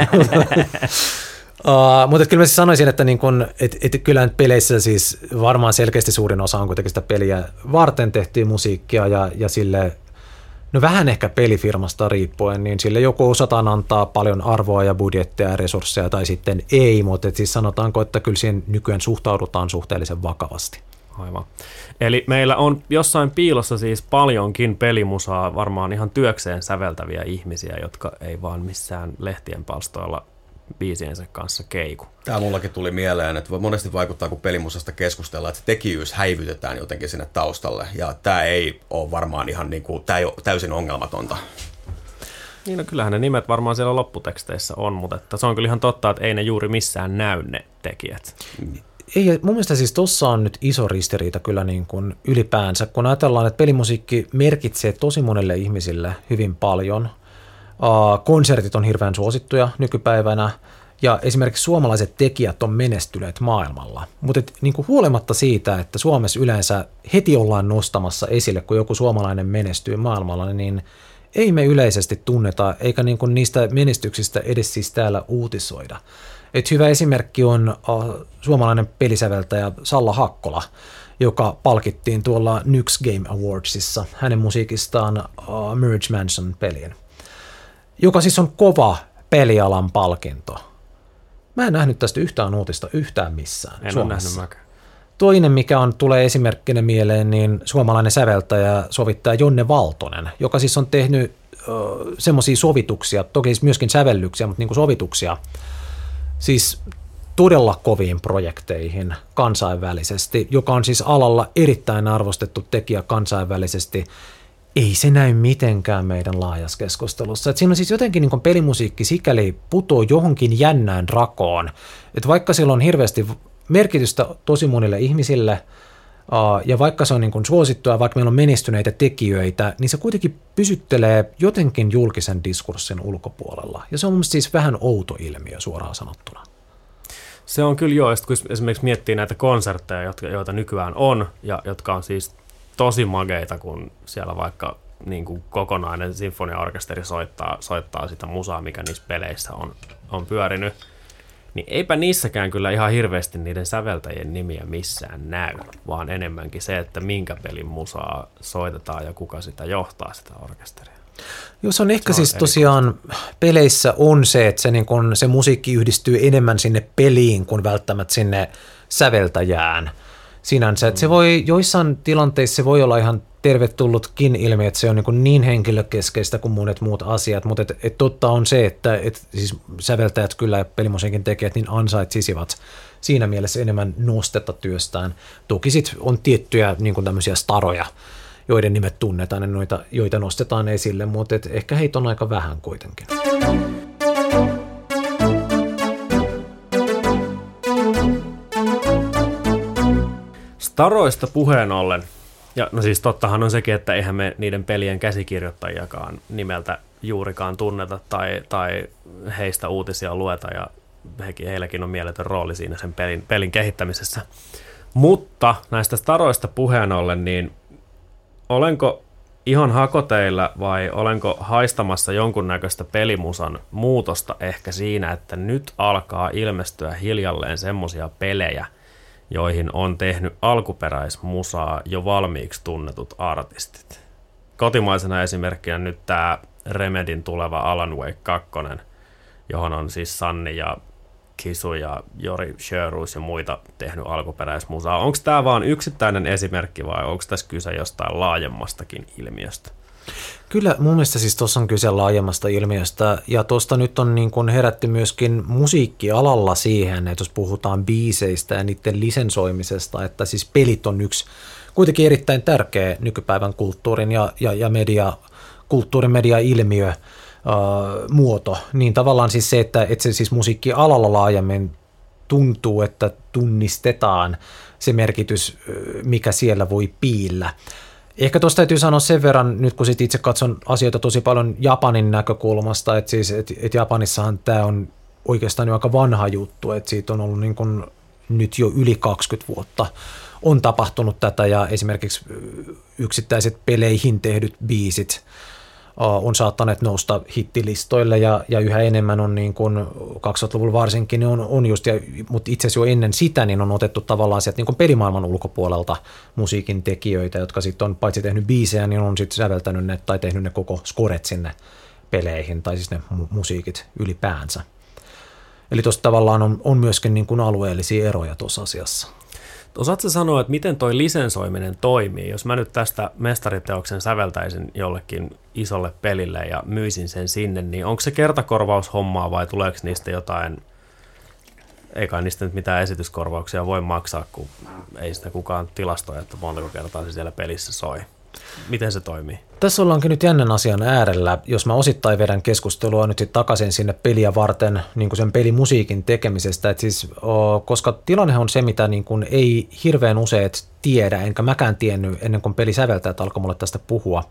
Uh, mutta kyllä mä siis sanoisin, että niin kun, et, et kyllä peleissä siis varmaan selkeästi suurin osa on kuitenkin sitä peliä varten tehtyä musiikkia ja, ja sille No vähän ehkä pelifirmasta riippuen, niin sille joko osataan antaa paljon arvoa ja budjettia ja resursseja tai sitten ei, mutta siis sanotaanko, että kyllä siihen nykyään suhtaudutaan suhteellisen vakavasti. Aivan. Eli meillä on jossain piilossa siis paljonkin pelimusaa, varmaan ihan työkseen säveltäviä ihmisiä, jotka ei vaan missään lehtien palstoilla biisiensä kanssa keiku. Tämä mullakin tuli mieleen, että monesti vaikuttaa, kun pelimusasta keskustellaan, että tekijyys häivytetään jotenkin sinne taustalle. Ja tämä ei ole varmaan ihan niin kuin, tämä ei ole täysin ongelmatonta. Niin no kyllähän ne nimet varmaan siellä lopputeksteissä on, mutta että se on kyllä ihan totta, että ei ne juuri missään näy ne tekijät. Ei, mun mielestä siis tuossa on nyt iso ristiriita kyllä niin kuin ylipäänsä, kun ajatellaan, että pelimusiikki merkitsee tosi monelle ihmisille hyvin paljon – konsertit on hirveän suosittuja nykypäivänä ja esimerkiksi suomalaiset tekijät on menestyneet maailmalla. Mutta niin huolimatta siitä, että Suomessa yleensä heti ollaan nostamassa esille, kun joku suomalainen menestyy maailmalla, niin ei me yleisesti tunneta, eikä niin kuin niistä menestyksistä edes siis täällä uutisoida. Et hyvä esimerkki on uh, suomalainen pelisäveltäjä Salla Hakkola, joka palkittiin tuolla Nyx Game Awardsissa hänen musiikistaan uh, Merge Mansion-peliin joka siis on kova pelialan palkinto. Mä en nähnyt tästä yhtään uutista yhtään missään En Suomessa. ole Toinen, mikä on, tulee esimerkkinä mieleen, niin suomalainen säveltäjä, sovittaja Jonne Valtonen, joka siis on tehnyt semmoisia sovituksia, toki siis myöskin sävellyksiä, mutta niin kuin sovituksia, siis todella koviin projekteihin kansainvälisesti, joka on siis alalla erittäin arvostettu tekijä kansainvälisesti. Ei se näy mitenkään meidän laajassa keskustelussa. Et siinä on siis jotenkin niin pelimusiikki sikäli putoo johonkin jännään rakoon, että vaikka sillä on hirveästi merkitystä tosi monille ihmisille – ja vaikka se on niin kuin suosittua, vaikka meillä on menestyneitä tekijöitä, niin se kuitenkin pysyttelee jotenkin julkisen diskurssin ulkopuolella. Ja se on mun siis vähän outo ilmiö suoraan sanottuna. Se on kyllä joo, kun esimerkiksi miettii näitä konsertteja, joita nykyään on, ja jotka on siis tosi mageita, kun siellä vaikka niin kuin kokonainen sinfoniaorkesteri soittaa, soittaa sitä musaa, mikä niissä peleissä on, on pyörinyt – niin eipä niissäkään kyllä ihan hirveästi niiden säveltäjien nimiä missään näy, vaan enemmänkin se, että minkä pelin musaa soitetaan ja kuka sitä johtaa sitä orkesteria. Joo, se on ehkä se on siis tosiaan peleissä on se, että se, niin kun, se musiikki yhdistyy enemmän sinne peliin kuin välttämättä sinne säveltäjään sinänsä. Mm. se voi, joissain tilanteissa se voi olla ihan tervetullutkin ilmi, että se on niin, niin henkilökeskeistä kuin monet muut asiat, mutta et, et totta on se, että et, siis säveltäjät kyllä ja pelimusiikin tekijät niin ansaitsisivat siinä mielessä enemmän nostetta työstään. Toki sitten on tiettyjä niin kuin tämmöisiä staroja, joiden nimet tunnetaan ja noita, joita nostetaan esille, mutta et ehkä heitä on aika vähän kuitenkin. Staroista puheen ollen, ja no siis tottahan on sekin, että eihän me niiden pelien käsikirjoittajiakaan nimeltä juurikaan tunneta tai, tai heistä uutisia lueta ja hekin, heilläkin on mieletön rooli siinä sen pelin, pelin kehittämisessä. Mutta näistä staroista puheen ollen, niin olenko ihan hakoteilla vai olenko haistamassa jonkunnäköistä pelimusan muutosta ehkä siinä, että nyt alkaa ilmestyä hiljalleen semmosia pelejä, joihin on tehnyt alkuperäismusaa jo valmiiksi tunnetut artistit. Kotimaisena esimerkkinä nyt tämä Remedin tuleva Alan Wake 2, johon on siis Sanni ja Kisu ja Jori Sjöruus ja muita tehnyt alkuperäismusaa. Onko tämä vain yksittäinen esimerkki vai onko tässä kyse jostain laajemmastakin ilmiöstä? Kyllä mun mielestä siis tuossa on kyse laajemmasta ilmiöstä ja tuosta nyt on niin kuin herätty myöskin musiikkialalla siihen, että jos puhutaan biiseistä ja niiden lisensoimisesta, että siis pelit on yksi kuitenkin erittäin tärkeä nykypäivän kulttuurin ja, ja, ja media, kulttuurin media-ilmiö, muoto, niin tavallaan siis se, että, että se siis musiikkialalla laajemmin tuntuu, että tunnistetaan se merkitys, mikä siellä voi piillä. Ehkä tuosta täytyy sanoa sen verran, nyt kun sit itse katson asioita tosi paljon Japanin näkökulmasta, että siis, et, et Japanissahan tämä on oikeastaan jo aika vanha juttu, että siitä on ollut niin kun nyt jo yli 20 vuotta on tapahtunut tätä ja esimerkiksi yksittäiset peleihin tehdyt biisit on saattaneet nousta hittilistoille ja, ja yhä enemmän on niin kuin 2000-luvulla varsinkin, niin on, on just, ja, mutta itse asiassa jo ennen sitä niin on otettu tavallaan sieltä niin kuin pelimaailman ulkopuolelta musiikin tekijöitä, jotka sitten on paitsi tehnyt biisejä, niin on sitten säveltänyt ne tai tehnyt ne koko scoret sinne peleihin tai siis ne mu- musiikit ylipäänsä. Eli tuossa tavallaan on, on myöskin niin kuin alueellisia eroja tuossa asiassa. Osaatko sanoa, että miten toi lisensoiminen toimii? Jos mä nyt tästä mestariteoksen säveltäisin jollekin isolle pelille ja myisin sen sinne, niin onko se kertakorvaushommaa vai tuleeko niistä jotain, eikä niistä nyt mitään esityskorvauksia voi maksaa, kun ei sitä kukaan tilastoja, että montako kertaa se siellä pelissä soi. Miten se toimii? Tässä ollaankin nyt jännän asian äärellä. Jos mä osittain vedän keskustelua nyt sitten takaisin sinne peliä varten niin kuin sen pelimusiikin tekemisestä, että siis, koska tilanne on se, mitä niin kuin ei hirveän useat tiedä, enkä mäkään tiennyt ennen kuin pelisäveltäjät alkoi mulle tästä puhua.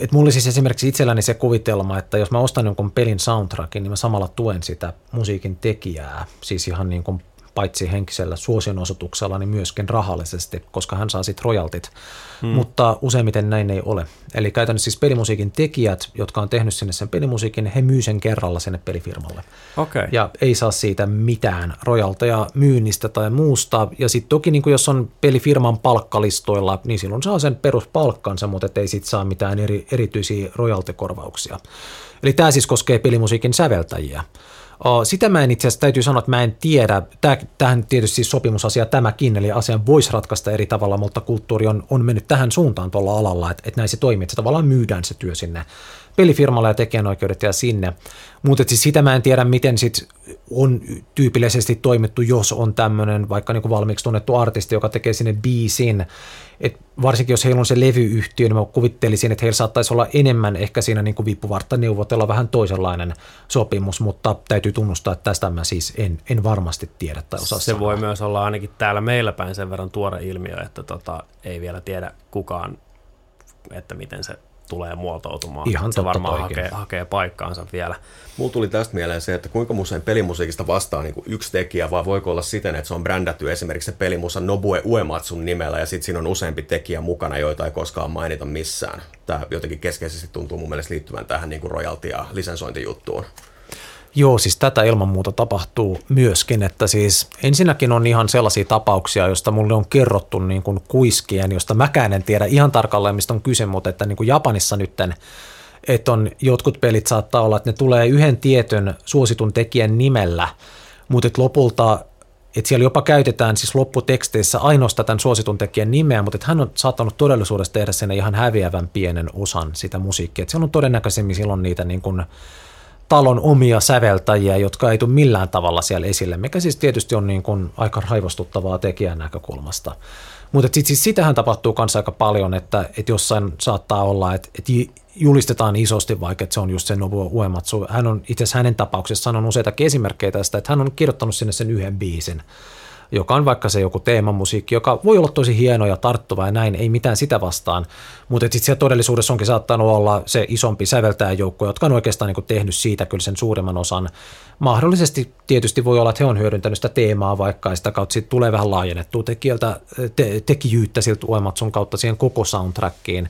Et mulla siis esimerkiksi itselläni se kuvitelma, että jos mä ostan jonkun pelin soundtrackin, niin mä samalla tuen sitä musiikin tekijää, siis ihan niin kuin paitsi henkisellä suosionosoituksella, niin myöskin rahallisesti, koska hän saa sitten rojaltit. Hmm. Mutta useimmiten näin ei ole. Eli käytännössä siis pelimusiikin tekijät, jotka on tehnyt sinne sen pelimusiikin, he myy sen kerralla sinne pelifirmalle. Okay. Ja ei saa siitä mitään rojalteja myynnistä tai muusta. Ja sitten toki niin jos on pelifirman palkkalistoilla, niin silloin saa sen peruspalkkansa, mutta ei sitten saa mitään eri, erityisiä rojaltekorvauksia. Eli tämä siis koskee pelimusiikin säveltäjiä. Sitä mä en itse asiassa täytyy sanoa, että mä en tiedä. Tähän tietysti siis sopimusasia tämäkin, eli asian voisi ratkaista eri tavalla, mutta kulttuuri on, on mennyt tähän suuntaan tuolla alalla, että, että näin se toimii, että se tavallaan myydään se työ sinne pelifirmalle ja tekijänoikeudet ja sinne. Mutta siis sitä mä en tiedä, miten sit on tyypillisesti toimittu, jos on tämmöinen vaikka niin kuin valmiiksi tunnettu artisti, joka tekee sinne biisin. Et varsinkin jos heillä on se levyyhtiö, niin mä kuvittelisin, että heillä saattaisi olla enemmän ehkä siinä niin kuin viippuvartta neuvotella vähän toisenlainen sopimus, mutta täytyy tunnustaa, että tästä mä siis en, en varmasti tiedä tai osaa Se sanoa. voi myös olla ainakin täällä meillä päin sen verran tuore ilmiö, että tota, ei vielä tiedä kukaan, että miten se tulee muotoutumaan. Ihan se varmaan hakee, hakee paikkaansa vielä. Mulla tuli tästä mieleen se, että kuinka usein pelimusiikista vastaa niin yksi tekijä, vai voiko olla siten, että se on brändätty esimerkiksi se pelimusa Nobue Uematsun nimellä, ja sitten siinä on useampi tekijä mukana, joita ei koskaan mainita missään. Tämä jotenkin keskeisesti tuntuu mun mielestä liittyvän tähän niin royalty- ja lisensointijuttuun. Joo, siis tätä ilman muuta tapahtuu myöskin, että siis ensinnäkin on ihan sellaisia tapauksia, joista mulle on kerrottu niin kuin kuiskien, josta mäkään en tiedä ihan tarkalleen, mistä on kyse, mutta että niin kuin Japanissa nytten, että on jotkut pelit saattaa olla, että ne tulee yhden tietyn suositun tekijän nimellä, mutta että lopulta että siellä jopa käytetään siis lopputeksteissä ainoastaan tämän suositun tekijän nimeä, mutta että hän on saattanut todellisuudessa tehdä sen ihan häviävän pienen osan sitä musiikkia. Että siellä on todennäköisemmin silloin niitä niin kuin talon omia säveltäjiä, jotka ei tule millään tavalla siellä esille, mikä siis tietysti on niin kuin aika raivostuttavaa tekijän näkökulmasta. Mutta siis, siis sitähän tapahtuu kanssa aika paljon, että, että jossain saattaa olla, että, että julistetaan isosti vaikka, se on just se Nobuo Uematsu. Hän on itse asiassa hänen tapauksessaan on useita esimerkkejä tästä, että hän on kirjoittanut sinne sen yhden biisin joka on vaikka se joku teemamusiikki, joka voi olla tosi hieno ja tarttuva ja näin, ei mitään sitä vastaan, mutta sitten siellä todellisuudessa onkin saattanut olla se isompi säveltäjäjoukko, jotka on oikeastaan niin tehnyt siitä kyllä sen suurimman osan. Mahdollisesti tietysti voi olla, että he on hyödyntänyt sitä teemaa vaikka ja sitä kautta tulee vähän laajennettua tekijältä, te, tekijyyttä siltä Uematsun kautta siihen koko soundtrackiin.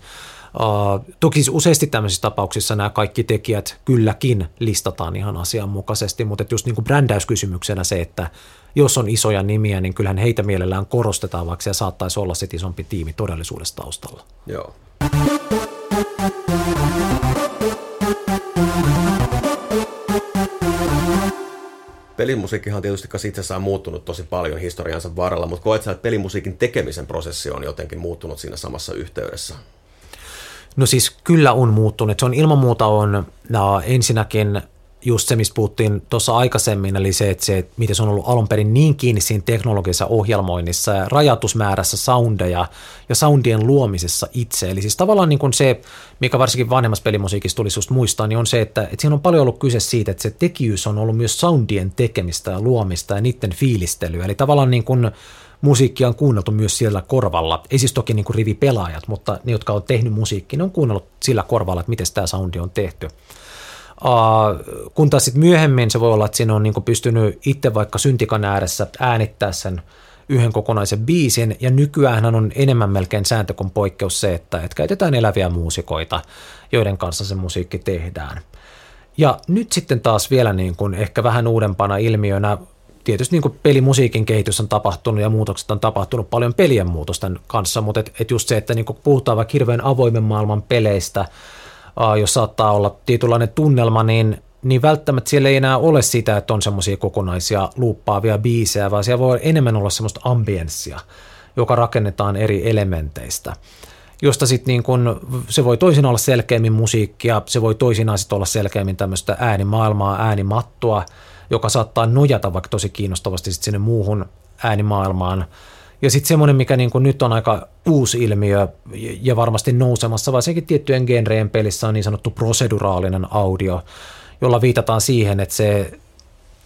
Uh, toki siis useasti tämmöisissä tapauksissa nämä kaikki tekijät kylläkin listataan ihan asianmukaisesti, mutta just niin kuin brändäyskysymyksenä se, että jos on isoja nimiä, niin kyllähän heitä mielellään korostetaan, vaikka siellä saattaisi olla sitten isompi tiimi todellisuudessa taustalla. Joo. Pelimusiikkihan on tietysti itsessään muuttunut tosi paljon historiansa varrella, mutta koet sä, että pelimusiikin tekemisen prosessi on jotenkin muuttunut siinä samassa yhteydessä? No siis kyllä on muuttunut. Se on ilman muuta on no, ensinnäkin just se, mistä puhuttiin tuossa aikaisemmin, eli se, että se, miten se on ollut alun perin niin kiinni siinä teknologisessa ohjelmoinnissa ja rajatusmäärässä soundeja ja soundien luomisessa itse. Eli siis tavallaan niin kuin se, mikä varsinkin vanhemmassa pelimusiikissa tulisi just muistaa, niin on se, että, että siinä on paljon ollut kyse siitä, että se tekijyys on ollut myös soundien tekemistä ja luomista ja niiden fiilistelyä. Eli tavallaan niin kuin musiikkia on kuunneltu myös siellä korvalla. Ei siis toki niin kuin rivipelaajat, mutta ne, jotka on tehnyt musiikkia, ne on kuunnellut sillä korvalla, että miten tämä soundi on tehty. Kun taas sitten myöhemmin se voi olla, että siinä on niin pystynyt itse vaikka syntikan ääressä äänittää sen yhden kokonaisen biisin, ja nykyään on enemmän melkein sääntö kuin poikkeus se, että, että käytetään eläviä muusikoita, joiden kanssa se musiikki tehdään. Ja nyt sitten taas vielä niin kuin ehkä vähän uudempana ilmiönä, tietysti niin kuin pelimusiikin kehitys on tapahtunut ja muutokset on tapahtunut paljon pelien muutosten kanssa, mutta et, et just se, että niin kuin puhutaan vaikka hirveän avoimen maailman peleistä, jos saattaa olla tietynlainen tunnelma, niin, niin välttämättä siellä ei enää ole sitä, että on semmoisia kokonaisia luuppaavia biisejä, vaan siellä voi enemmän olla semmoista ambienssia, joka rakennetaan eri elementeistä josta sitten niin kun, se voi toisin olla selkeämmin musiikkia, se voi toisinaan sitten olla selkeämmin tämmöistä äänimaailmaa, äänimattua, joka saattaa nojata vaikka tosi kiinnostavasti sit sinne muuhun äänimaailmaan. Ja sitten semmoinen, mikä niin kuin nyt on aika uusi ilmiö ja varmasti nousemassa, varsinkin tiettyjen genrejen pelissä on niin sanottu proseduraalinen audio, jolla viitataan siihen, että se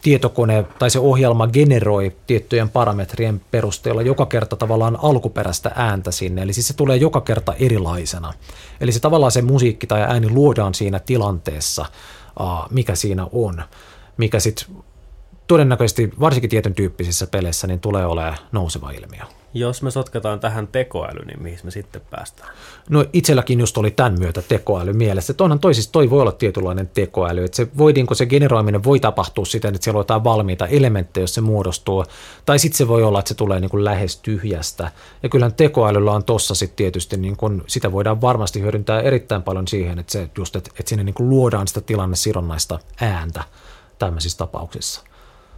tietokone tai se ohjelma generoi tiettyjen parametrien perusteella joka kerta tavallaan alkuperäistä ääntä sinne. Eli siis se tulee joka kerta erilaisena. Eli se tavallaan se musiikki tai ääni luodaan siinä tilanteessa, mikä siinä on, mikä sitten todennäköisesti varsinkin tietyn tyyppisissä peleissä niin tulee olemaan nouseva ilmiö. Jos me sotketaan tähän tekoäly, niin mihin me sitten päästään? No itselläkin just oli tämän myötä tekoäly mielessä. Että onhan toi, siis toi voi olla tietynlainen tekoäly. Että se, voi, niin se generoiminen voi tapahtua siten, että siellä on jotain valmiita elementtejä, jos se muodostuu. Tai sitten se voi olla, että se tulee niin kuin lähes tyhjästä. Ja kyllähän tekoälyllä on tossa sitten tietysti, niin kuin, sitä voidaan varmasti hyödyntää erittäin paljon siihen, että, se just, että, että sinne niin kuin luodaan sitä tilannesidonnaista ääntä tämmöisissä tapauksissa.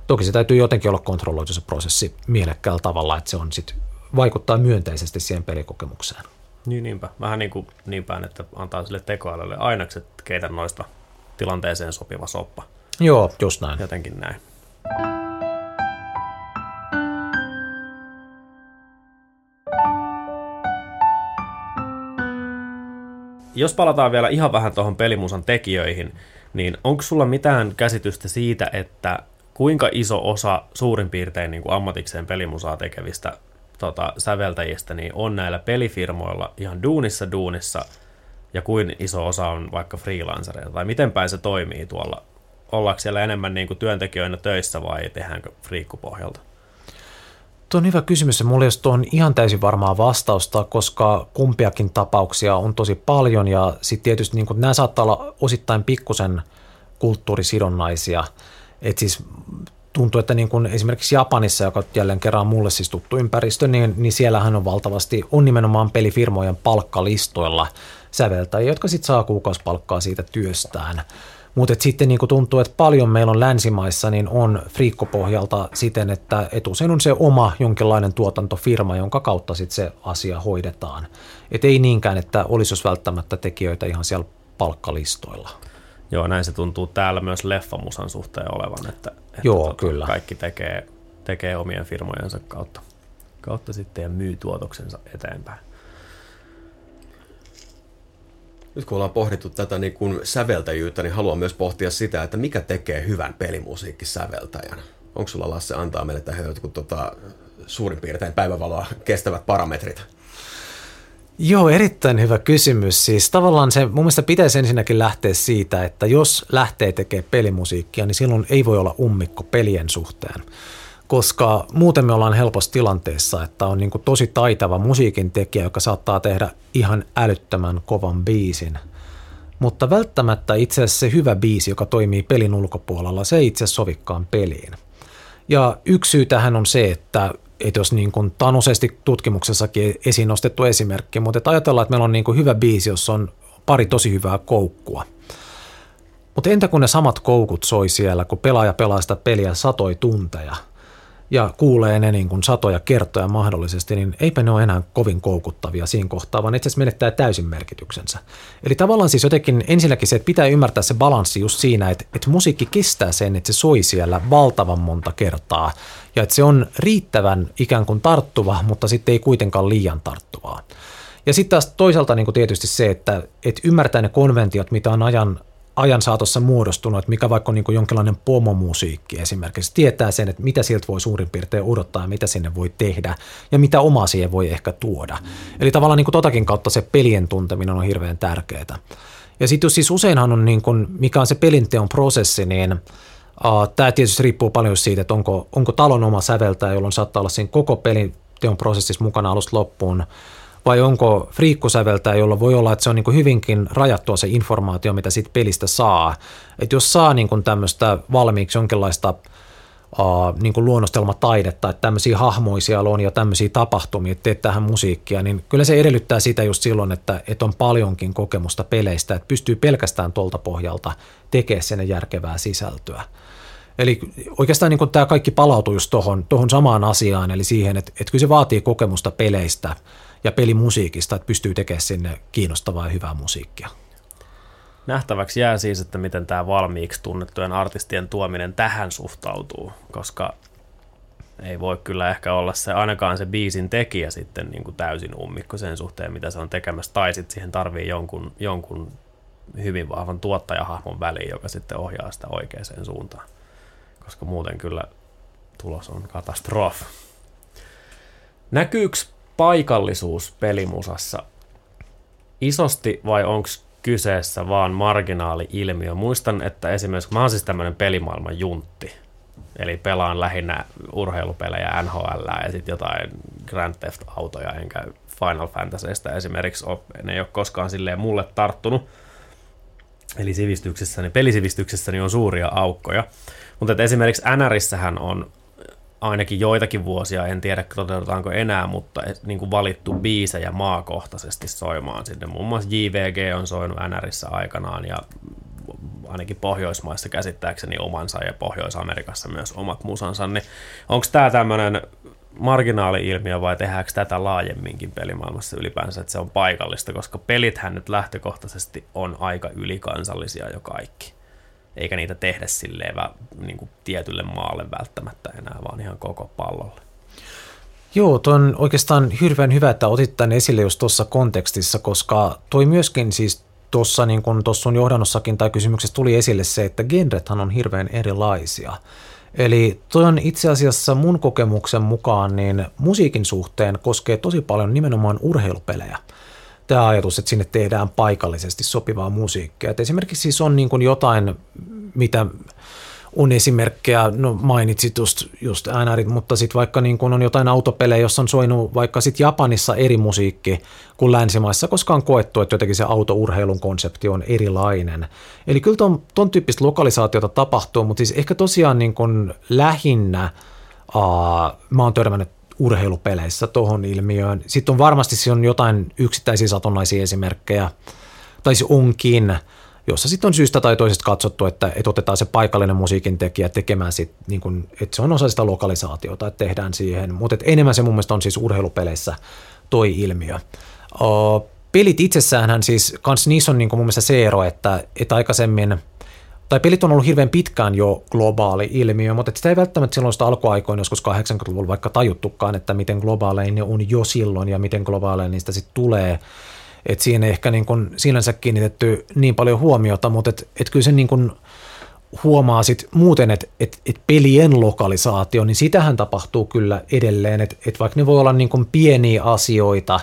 Toki se täytyy jotenkin olla kontrolloitu se prosessi mielekkäällä tavalla, että se on sit, vaikuttaa myönteisesti siihen pelikokemukseen. Niin niinpä. Vähän niin, kuin niin päin, että antaa sille tekoälylle ainekset keitä noista tilanteeseen sopiva soppa. Joo, just näin. Jotenkin näin. Jos palataan vielä ihan vähän tuohon pelimusan tekijöihin, niin onko sulla mitään käsitystä siitä, että kuinka iso osa suurin piirtein niin kuin ammatikseen pelimusaa tekevistä tota, säveltäjistä niin on näillä pelifirmoilla ihan duunissa duunissa ja kuin iso osa on vaikka freelancereita, tai miten päin se toimii tuolla? Ollaanko siellä enemmän niin kuin työntekijöinä töissä vai tehdäänkö friikkupohjalta? Tuo on hyvä kysymys ja mulla ei ole ihan täysin varmaa vastausta, koska kumpiakin tapauksia on tosi paljon ja sitten tietysti niin nämä saattaa olla osittain pikkusen kulttuurisidonnaisia. Et siis tuntuu, että niin kuin esimerkiksi Japanissa, joka jälleen kerran mulle siis tuttu ympäristö, niin, niin siellähän on valtavasti, on nimenomaan pelifirmojen palkkalistoilla säveltäjiä, jotka sitten saa kuukausipalkkaa siitä työstään. Mutta sitten niin tuntuu, että paljon meillä on länsimaissa, niin on friikkopohjalta siten, että etusen on se oma jonkinlainen tuotantofirma, jonka kautta sitten se asia hoidetaan. Et ei niinkään, että olisi välttämättä tekijöitä ihan siellä palkkalistoilla. Joo, näin se tuntuu täällä myös leffamusan suhteen olevan, että, että Joo, tota, kyllä. kaikki tekee, tekee omien firmojensa kautta, kautta sitten ja myy tuotoksensa eteenpäin. Nyt kun ollaan pohdittu tätä niin kuin säveltäjyyttä, niin haluan myös pohtia sitä, että mikä tekee hyvän pelimusiikkisäveltäjän. Onko sulla Lasse antaa meille tähän jotkut tota, suurin piirtein päivävaloa kestävät parametrit? Joo, erittäin hyvä kysymys. Siis tavallaan se, mun mielestä pitäisi ensinnäkin lähteä siitä, että jos lähtee tekemään pelimusiikkia, niin silloin ei voi olla ummikko pelien suhteen. Koska muuten me ollaan helpossa tilanteessa, että on niin tosi taitava musiikin tekijä, joka saattaa tehdä ihan älyttömän kovan biisin. Mutta välttämättä itse asiassa se hyvä biisi, joka toimii pelin ulkopuolella, se ei itse sovikkaan peliin. Ja yksi syy tähän on se, että että jos niin kuin, tämä on useasti tutkimuksessakin esiin nostettu esimerkki, mutta että ajatellaan, että meillä on niin kuin hyvä biisi, jossa on pari tosi hyvää koukkua. Mutta entä kun ne samat koukut soi siellä, kun pelaaja pelaa sitä peliä satoi tunteja – ja kuulee ne niin kuin satoja kertoja mahdollisesti, niin eipä ne ole enää kovin koukuttavia siinä kohtaa, vaan itse asiassa menettää täysin merkityksensä. Eli tavallaan siis jotenkin ensinnäkin se, että pitää ymmärtää se balanssi just siinä, että, että musiikki kestää sen, että se soi siellä valtavan monta kertaa ja että se on riittävän ikään kuin tarttuva, mutta sitten ei kuitenkaan liian tarttuvaa. Ja sitten taas toisaalta niin kuin tietysti se, että, että ymmärtää ne konventiot, mitä on ajan ajan saatossa muodostunut, että mikä vaikka on niin jonkinlainen pomomusiikki esimerkiksi, tietää sen, että mitä siltä voi suurin piirtein odottaa mitä sinne voi tehdä ja mitä omaa siihen voi ehkä tuoda. Eli tavallaan niin kuin totakin kautta se pelien tunteminen on hirveän tärkeää. Ja sitten siis useinhan on, niin kuin, mikä on se pelinteon prosessi, niin uh, tämä tietysti riippuu paljon siitä, että onko, onko talon oma säveltäjä, jolloin saattaa olla siinä koko pelinteon prosessissa mukana alusta loppuun vai onko friikkusäveltäjä, jolla voi olla, että se on niin hyvinkin rajattua se informaatio, mitä siitä pelistä saa. Että jos saa niin tämmöistä valmiiksi jonkinlaista uh, niin luonnostelmataidetta, että tämmöisiä hahmoja siellä on ja tämmöisiä tapahtumia, että teet tähän musiikkia, niin kyllä se edellyttää sitä just silloin, että, että on paljonkin kokemusta peleistä, että pystyy pelkästään tuolta pohjalta tekemään sinne järkevää sisältöä. Eli oikeastaan niin tämä kaikki palautuu just tuohon samaan asiaan, eli siihen, että, että kyllä se vaatii kokemusta peleistä – ja pelimusiikista, että pystyy tekemään sinne kiinnostavaa ja hyvää musiikkia. Nähtäväksi jää siis, että miten tämä valmiiksi tunnettujen artistien tuominen tähän suhtautuu, koska ei voi kyllä ehkä olla se ainakaan se biisin tekijä sitten niin kuin täysin ummikko sen suhteen, mitä se on tekemässä, tai sitten siihen tarvii jonkun, jonkun hyvin vahvan tuottajahahmon väliin, joka sitten ohjaa sitä oikeaan suuntaan. Koska muuten kyllä tulos on katastrofi. Näkyykö paikallisuus pelimusassa isosti vai onko kyseessä vaan marginaali-ilmiö? Muistan, että esimerkiksi mä oon siis tämmöinen pelimaailman juntti. Eli pelaan lähinnä urheilupelejä NHL ja sitten jotain Grand Theft Autoja, enkä Final Fantasyista esimerkiksi ole, ne ei ole koskaan silleen mulle tarttunut. Eli sivistyksessäni, pelisivistyksessäni on suuria aukkoja. Mutta esimerkiksi NRissähän on ainakin joitakin vuosia, en tiedä toteutetaanko enää, mutta niin kuin valittu biisejä maakohtaisesti soimaan sinne. Muun muassa JVG on soinut NRissä aikanaan ja ainakin Pohjoismaissa käsittääkseni omansa ja Pohjois-Amerikassa myös omat musansa, niin onko tämä tämmöinen marginaali-ilmiö vai tehdäänkö tätä laajemminkin pelimaailmassa ylipäänsä, että se on paikallista, koska pelithän nyt lähtökohtaisesti on aika ylikansallisia jo kaikki. Eikä niitä tehdä silleen niin kuin tietylle maalle välttämättä enää, vaan ihan koko pallolle. Joo, tuo on oikeastaan hirveän hyvä, että otit tämän esille just tuossa kontekstissa, koska toi myöskin siis tuossa niin kun sun johdannossakin tai kysymyksessä tuli esille se, että genrethan on hirveän erilaisia. Eli toi on itse asiassa mun kokemuksen mukaan niin musiikin suhteen koskee tosi paljon nimenomaan urheilupelejä. Tämä ajatus, että sinne tehdään paikallisesti sopivaa musiikkia. Et esimerkiksi siis on niin kuin jotain, mitä on esimerkkejä, no mainitsit just, just äänarit, mutta sitten vaikka niin kun on jotain autopelejä, jossa on soinut vaikka sitten Japanissa eri musiikki kuin länsimaissa, koska on koettu, että jotenkin se autourheilun konsepti on erilainen. Eli kyllä ton, ton tyyppistä lokalisaatiota tapahtuu, mutta siis ehkä tosiaan niin kun lähinnä uh, mä oon törmännyt urheilupeleissä tuohon ilmiöön. Sitten on varmasti se on jotain yksittäisiä satunnaisia esimerkkejä, tai se onkin, jossa sitten on syystä tai toisesta katsottu, että, että otetaan se paikallinen musiikin tekijä tekemään sit, niin kun, että se on osa sitä lokalisaatiota, että tehdään siihen, mutta enemmän se mun mielestä on siis urheilupeleissä toi ilmiö. O, pelit itsessään siis, kans niissä on niin mun mielestä se ero, että, että aikaisemmin, tai pelit on ollut hirveän pitkään jo globaali ilmiö, mutta sitä ei välttämättä silloin sitä alkuaikoina joskus 80-luvulla vaikka tajuttukaan, että miten globaalein ne on jo silloin ja miten globaalein niistä sitten tulee. Että siinä ei ehkä niin kuin sinänsä kiinnitetty niin paljon huomiota, mutta et, et kyllä se niin kuin huomaa sit muuten, että et, et pelien lokalisaatio, niin sitähän tapahtuu kyllä edelleen, että et vaikka ne voi olla niin kuin pieniä asioita,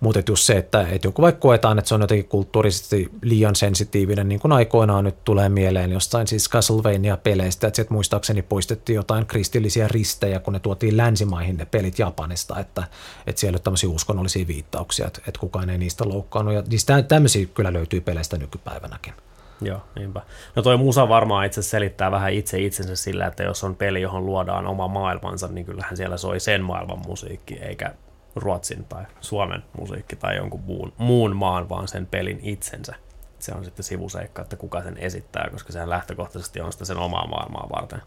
mutta just se, että, että joku vaikka koetaan, että se on jotenkin kulttuurisesti liian sensitiivinen, niin kuin aikoinaan nyt tulee mieleen jostain siis Castlevania-peleistä, että sieltä muistaakseni poistettiin jotain kristillisiä ristejä, kun ne tuotiin länsimaihin ne pelit Japanista, että, että siellä on tämmöisiä uskonnollisia viittauksia, että, että kukaan ei niistä loukkaannut. Ja siis tämmöisiä kyllä löytyy peleistä nykypäivänäkin. Joo, niinpä. No toi musa varmaan itse selittää vähän itse itsensä sillä, että jos on peli, johon luodaan oma maailmansa, niin kyllähän siellä soi sen maailman musiikki, eikä Ruotsin tai Suomen musiikki tai jonkun muun, muun maan, vaan sen pelin itsensä. Se on sitten sivuseikka, että kuka sen esittää, koska sehän lähtökohtaisesti on sitä sen omaa maailmaa varten,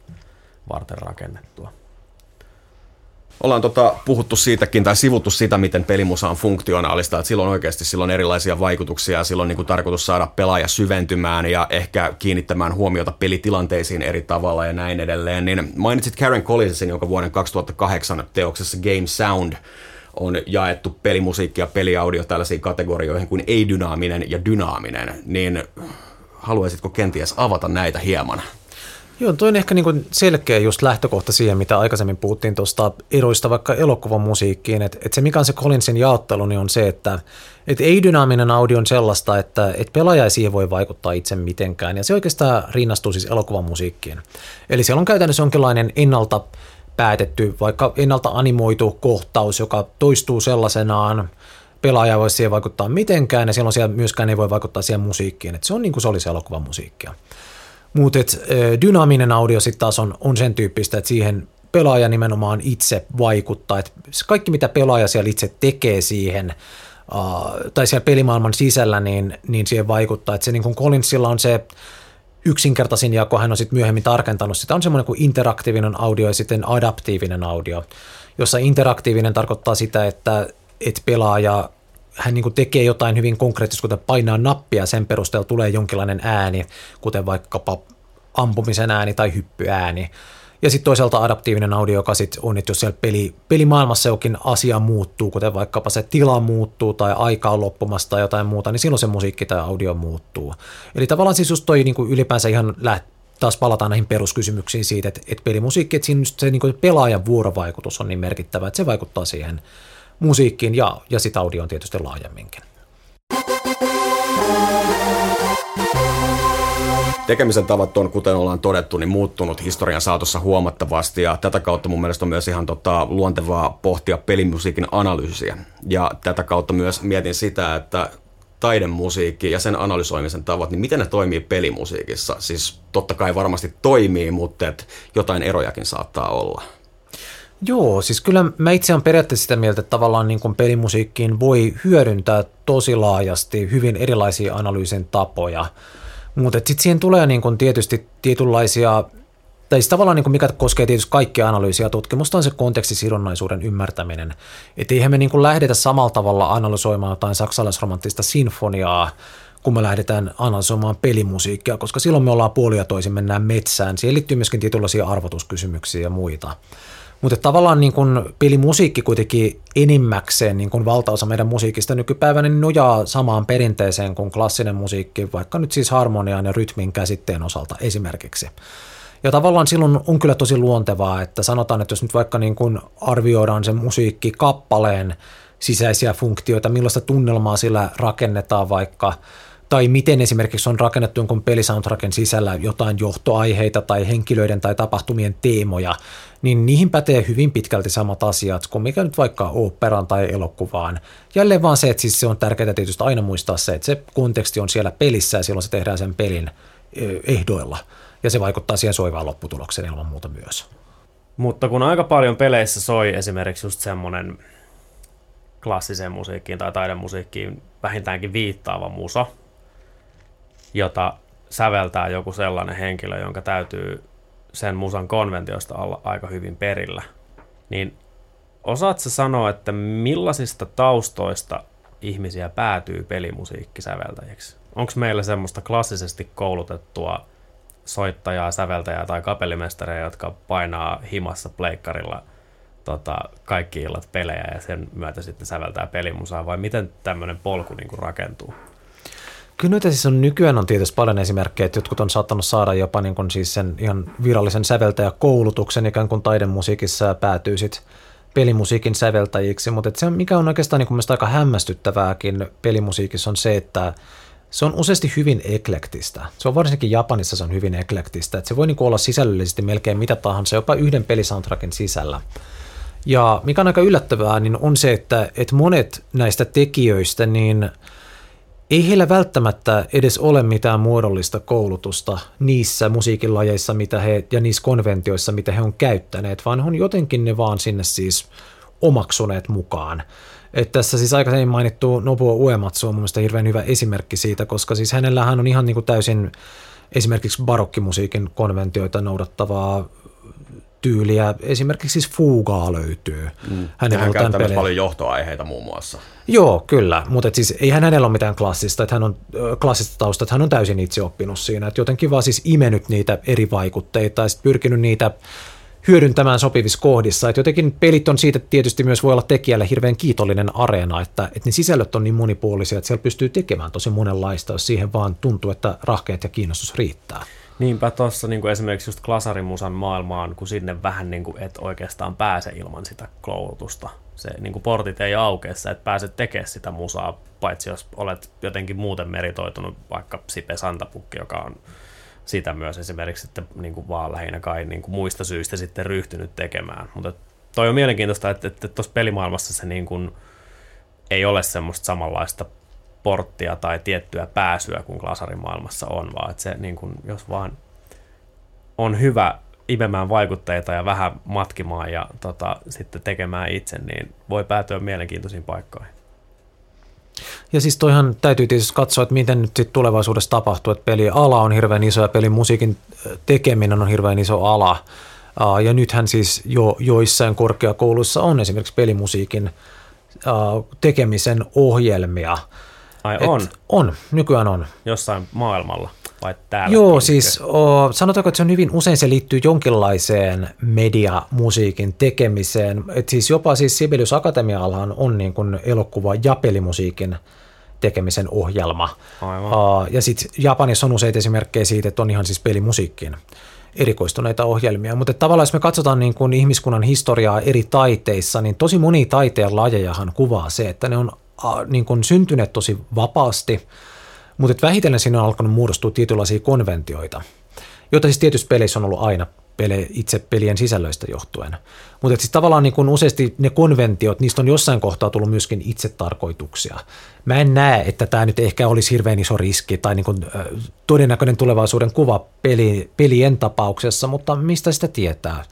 varten rakennettua. Ollaan tota, puhuttu siitäkin tai sivuttu sitä, miten pelimusa on funktionaalista, että silloin oikeasti silloin erilaisia vaikutuksia ja silloin niin kuin tarkoitus saada pelaaja syventymään ja ehkä kiinnittämään huomiota pelitilanteisiin eri tavalla ja näin edelleen. Niin mainitsit Karen Collinsin, jonka vuoden 2008 teoksessa Game Sound on jaettu pelimusiikki ja peliaudio tällaisiin kategorioihin kuin ei-dynaaminen ja dynaaminen, niin haluaisitko kenties avata näitä hieman? Joo, toi on ehkä niin selkeä just lähtökohta siihen, mitä aikaisemmin puhuttiin tuosta eroista vaikka elokuvan musiikkiin, että, että se mikä on se Collinsin jaottelu, niin on se, että, että ei-dynaaminen audio on sellaista, että, että pelaaja ei siihen voi vaikuttaa itse mitenkään, ja se oikeastaan rinnastuu siis elokuvan musiikkiin. Eli siellä on käytännössä jonkinlainen ennalta päätetty, vaikka ennalta animoitu kohtaus, joka toistuu sellaisenaan, pelaaja voi siihen vaikuttaa mitenkään, ja silloin siellä myöskään ei voi vaikuttaa siihen musiikkiin, että se on niin kuin se olisi elokuvan musiikkia. Mutta dynaaminen audio sitten taas on, on sen tyyppistä, että siihen pelaaja nimenomaan itse vaikuttaa, että kaikki mitä pelaaja siellä itse tekee siihen, uh, tai siellä pelimaailman sisällä, niin, niin siihen vaikuttaa, että se niin kuin Collinsilla on se yksinkertaisin jako, hän on sitten myöhemmin tarkentanut sitä, on semmoinen kuin interaktiivinen audio ja sitten adaptiivinen audio, jossa interaktiivinen tarkoittaa sitä, että, että pelaaja hän niin tekee jotain hyvin konkreettista, kuten painaa nappia, sen perusteella tulee jonkinlainen ääni, kuten vaikkapa ampumisen ääni tai hyppyääni. Ja sitten toisaalta adaptiivinen audio, joka sitten on, että jos siellä peli, pelimaailmassa jokin asia muuttuu, kuten vaikkapa se tila muuttuu tai aika on loppumassa tai jotain muuta, niin silloin se musiikki tai audio muuttuu. Eli tavallaan siis just toi niin kuin ylipäänsä ihan läht, taas palataan näihin peruskysymyksiin siitä, että, että pelimusiikki, että siinä se niin pelaajan vuorovaikutus on niin merkittävä, että se vaikuttaa siihen musiikkiin ja, ja sitä audioon tietysti laajemminkin. Tekemisen tavat on, kuten ollaan todettu, niin muuttunut historian saatossa huomattavasti ja tätä kautta mun mielestä on myös ihan tota, luontevaa pohtia pelimusiikin analyysiä. Ja tätä kautta myös mietin sitä, että taidemusiikki ja sen analysoimisen tavat, niin miten ne toimii pelimusiikissa? Siis totta kai varmasti toimii, mutta et jotain erojakin saattaa olla. Joo, siis kyllä mä itse olen periaatteessa sitä mieltä, että tavallaan niin kuin pelimusiikkiin voi hyödyntää tosi laajasti hyvin erilaisia analyysin tapoja – Mutta sitten siihen tulee niin kun tietysti tietynlaisia, tai siis tavallaan niin kuin mikä koskee tietysti kaikkia analyysiä tutkimusta, on se kontekstisidonnaisuuden ymmärtäminen. Että eihän me niin kuin lähdetä samalla tavalla analysoimaan jotain saksalaisromanttista sinfoniaa, kun me lähdetään analysoimaan pelimusiikkia, koska silloin me ollaan puolia toisin, mennään metsään. Siihen liittyy myöskin tietynlaisia arvotuskysymyksiä ja muita. Mutta tavallaan niin kun pelimusiikki kuitenkin enimmäkseen, niin kun valtaosa meidän musiikista nykypäivänä, niin nojaa samaan perinteeseen kuin klassinen musiikki, vaikka nyt siis harmonian ja rytmin käsitteen osalta esimerkiksi. Ja tavallaan silloin on kyllä tosi luontevaa, että sanotaan, että jos nyt vaikka niin kun arvioidaan sen musiikki kappaleen sisäisiä funktioita, millaista tunnelmaa sillä rakennetaan vaikka – tai miten esimerkiksi on rakennettu jonkun pelisoundtracken sisällä jotain johtoaiheita tai henkilöiden tai tapahtumien teemoja, niin niihin pätee hyvin pitkälti samat asiat kuin mikä nyt vaikka oopperan tai elokuvaan. Jälleen vaan se, että siis se on tärkeää tietysti aina muistaa se, että se konteksti on siellä pelissä ja silloin se tehdään sen pelin ehdoilla. Ja se vaikuttaa siihen soivaan lopputulokseen ilman muuta myös. Mutta kun aika paljon peleissä soi esimerkiksi just semmoinen klassiseen musiikkiin tai taidemusiikkiin vähintäänkin viittaava musa, jota säveltää joku sellainen henkilö, jonka täytyy sen musan konventiosta olla aika hyvin perillä, niin osaatko sanoa, että millaisista taustoista ihmisiä päätyy pelimusiikkisäveltäjiksi? Onko meillä semmoista klassisesti koulutettua soittajaa, säveltäjää tai kapellimestareja, jotka painaa himassa pleikkarilla tota, kaikki illat pelejä ja sen myötä sitten säveltää pelimusaa, vai miten tämmöinen polku niin kuin rakentuu? Kyllä nyt siis on, nykyään on tietysti paljon esimerkkejä, että jotkut on saattanut saada jopa niin kuin siis sen ihan virallisen säveltäjäkoulutuksen ikään kuin taidemusiikissa ja päätyy sitten pelimusiikin säveltäjiksi, mutta se mikä on oikeastaan niin aika hämmästyttävääkin pelimusiikissa on se, että se on useasti hyvin eklektistä. Se on varsinkin Japanissa se on hyvin eklektistä, että se voi niin olla sisällöllisesti melkein mitä tahansa, jopa yhden pelisoundtrackin sisällä. Ja mikä on aika yllättävää, niin on se, että, että monet näistä tekijöistä, niin – ei heillä välttämättä edes ole mitään muodollista koulutusta niissä musiikilajeissa mitä he, ja niissä konventioissa, mitä he on käyttäneet, vaan on jotenkin ne vaan sinne siis omaksuneet mukaan. Et tässä siis aikaisemmin mainittu Nobuo Uematsu on mun mielestä hirveän hyvä esimerkki siitä, koska siis hänellähän on ihan niin kuin täysin esimerkiksi barokkimusiikin konventioita noudattavaa tyyliä. Esimerkiksi siis Fugaa löytyy. Mm. On käyttää myös paljon johtoaiheita muun muassa. Joo, kyllä, mutta siis eihän hänellä ole mitään klassista, että hän on klassista tausta, että hän on täysin itse oppinut siinä, että jotenkin vaan siis imenyt niitä eri vaikutteita ja sitten pyrkinyt niitä hyödyntämään sopivissa kohdissa. Että jotenkin pelit on siitä tietysti myös voi olla tekijälle hirveän kiitollinen areena, että, että ne sisällöt on niin monipuolisia, että siellä pystyy tekemään tosi monenlaista, jos siihen vaan tuntuu, että rahkeet ja kiinnostus riittää. Niinpä tuossa niin esimerkiksi just klasarimusan maailmaan, kun sinne vähän niin kuin et oikeastaan pääse ilman sitä koulutusta. Se niin kuin portit ei aukea, että pääset tekemään sitä musaa, paitsi jos olet jotenkin muuten meritoitunut, vaikka Sipe Santapukki, joka on sitä myös esimerkiksi sitten niin kuin vaan lähinnä kai niin kuin muista syistä sitten ryhtynyt tekemään. Mutta toi on mielenkiintoista, että tuossa pelimaailmassa se niin kuin ei ole semmoista samanlaista porttia tai tiettyä pääsyä kuin glasarimaailmassa on, vaan että se niin kuin, jos vaan on hyvä imemään vaikutteita ja vähän matkimaan ja tota, sitten tekemään itse, niin voi päätyä mielenkiintoisiin paikkoihin. Ja siis toihan täytyy tietysti katsoa, että miten nyt sitten tulevaisuudessa tapahtuu, että peliala on hirveän iso ja pelimusiikin tekeminen on hirveän iso ala. Ja nythän siis jo joissain korkeakouluissa on esimerkiksi pelimusiikin tekemisen ohjelmia – Ai on? on, nykyään on. Jossain maailmalla vai täällä? Joo, siis o, sanotaanko, että se on hyvin usein se liittyy jonkinlaiseen mediamusiikin tekemiseen. Et siis jopa siis Sibelius Akatemiallahan on niin kuin elokuva- ja pelimusiikin tekemisen ohjelma. Aivan. Uh, ja sitten Japanissa on useita esimerkkejä siitä, että on ihan siis pelimusiikkiin erikoistuneita ohjelmia. Mutta tavallaan jos me katsotaan niin kuin ihmiskunnan historiaa eri taiteissa, niin tosi moni taiteen lajejahan kuvaa se, että ne on niin kuin syntyneet tosi vapaasti, mutta että vähitellen siinä on alkanut muodostua tietynlaisia konventioita, joita siis tietysti peleissä on ollut aina pele, itse pelien sisällöistä johtuen. Mutta siis tavallaan niin kun useasti ne konventiot, niistä on jossain kohtaa tullut myöskin itsetarkoituksia. Mä en näe, että tämä nyt ehkä olisi hirveän iso riski tai niin kun, todennäköinen tulevaisuuden kuva peli, pelien tapauksessa, mutta mistä sitä tietää?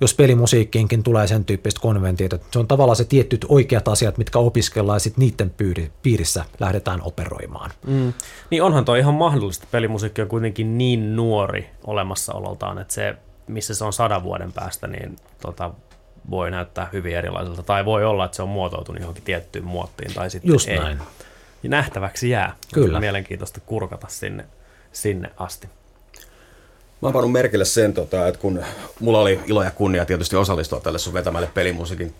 Jos pelimusiikkiinkin tulee sen tyyppistä konventiota. Se on tavallaan se tietyt oikeat asiat, mitkä opiskellaan ja sitten niiden piirissä lähdetään operoimaan. Mm. Niin onhan toi ihan mahdollista. Pelimusiikki on kuitenkin niin nuori olemassaololtaan, että se, missä se on sadan vuoden päästä, niin tota, voi näyttää hyvin erilaiselta. Tai voi olla, että se on muotoutunut johonkin tiettyyn muottiin. Tai sitten Just ei. näin. Ja nähtäväksi jää. Kyllä. Mielenkiintoista kurkata sinne, sinne asti. Mä oon pannut merkille sen, tota, että kun mulla oli ilo ja kunnia tietysti osallistua tälle sun vetämälle pelimusiikin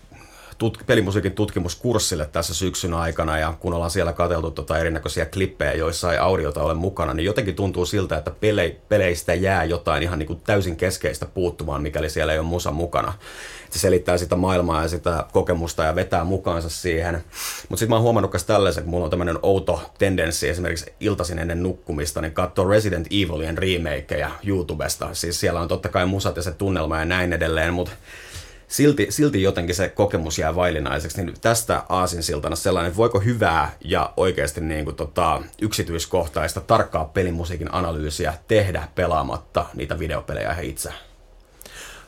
tut, pelimusiikin tutkimuskurssille tässä syksyn aikana ja kun ollaan siellä katseltu tota erinäköisiä klippejä, joissa ei audiota ole mukana, niin jotenkin tuntuu siltä, että pele, peleistä jää jotain ihan niin kuin täysin keskeistä puuttumaan, mikäli siellä ei ole musa mukana. Se selittää sitä maailmaa ja sitä kokemusta ja vetää mukaansa siihen. Mutta sitten mä oon huomannut myös tällaisen, kun mulla on tämmöinen outo tendenssi esimerkiksi iltaisin ennen nukkumista, niin katsoa Resident Evilien remakeja YouTubesta. Siis siellä on totta kai musat ja se tunnelma ja näin edelleen, mutta silti, silti jotenkin se kokemus jää vailinaiseksi, niin tästä aasinsiltana sellainen, että voiko hyvää ja oikeasti niin kuin tota, yksityiskohtaista, tarkkaa pelimusiikin analyysiä tehdä pelaamatta niitä videopelejä itse?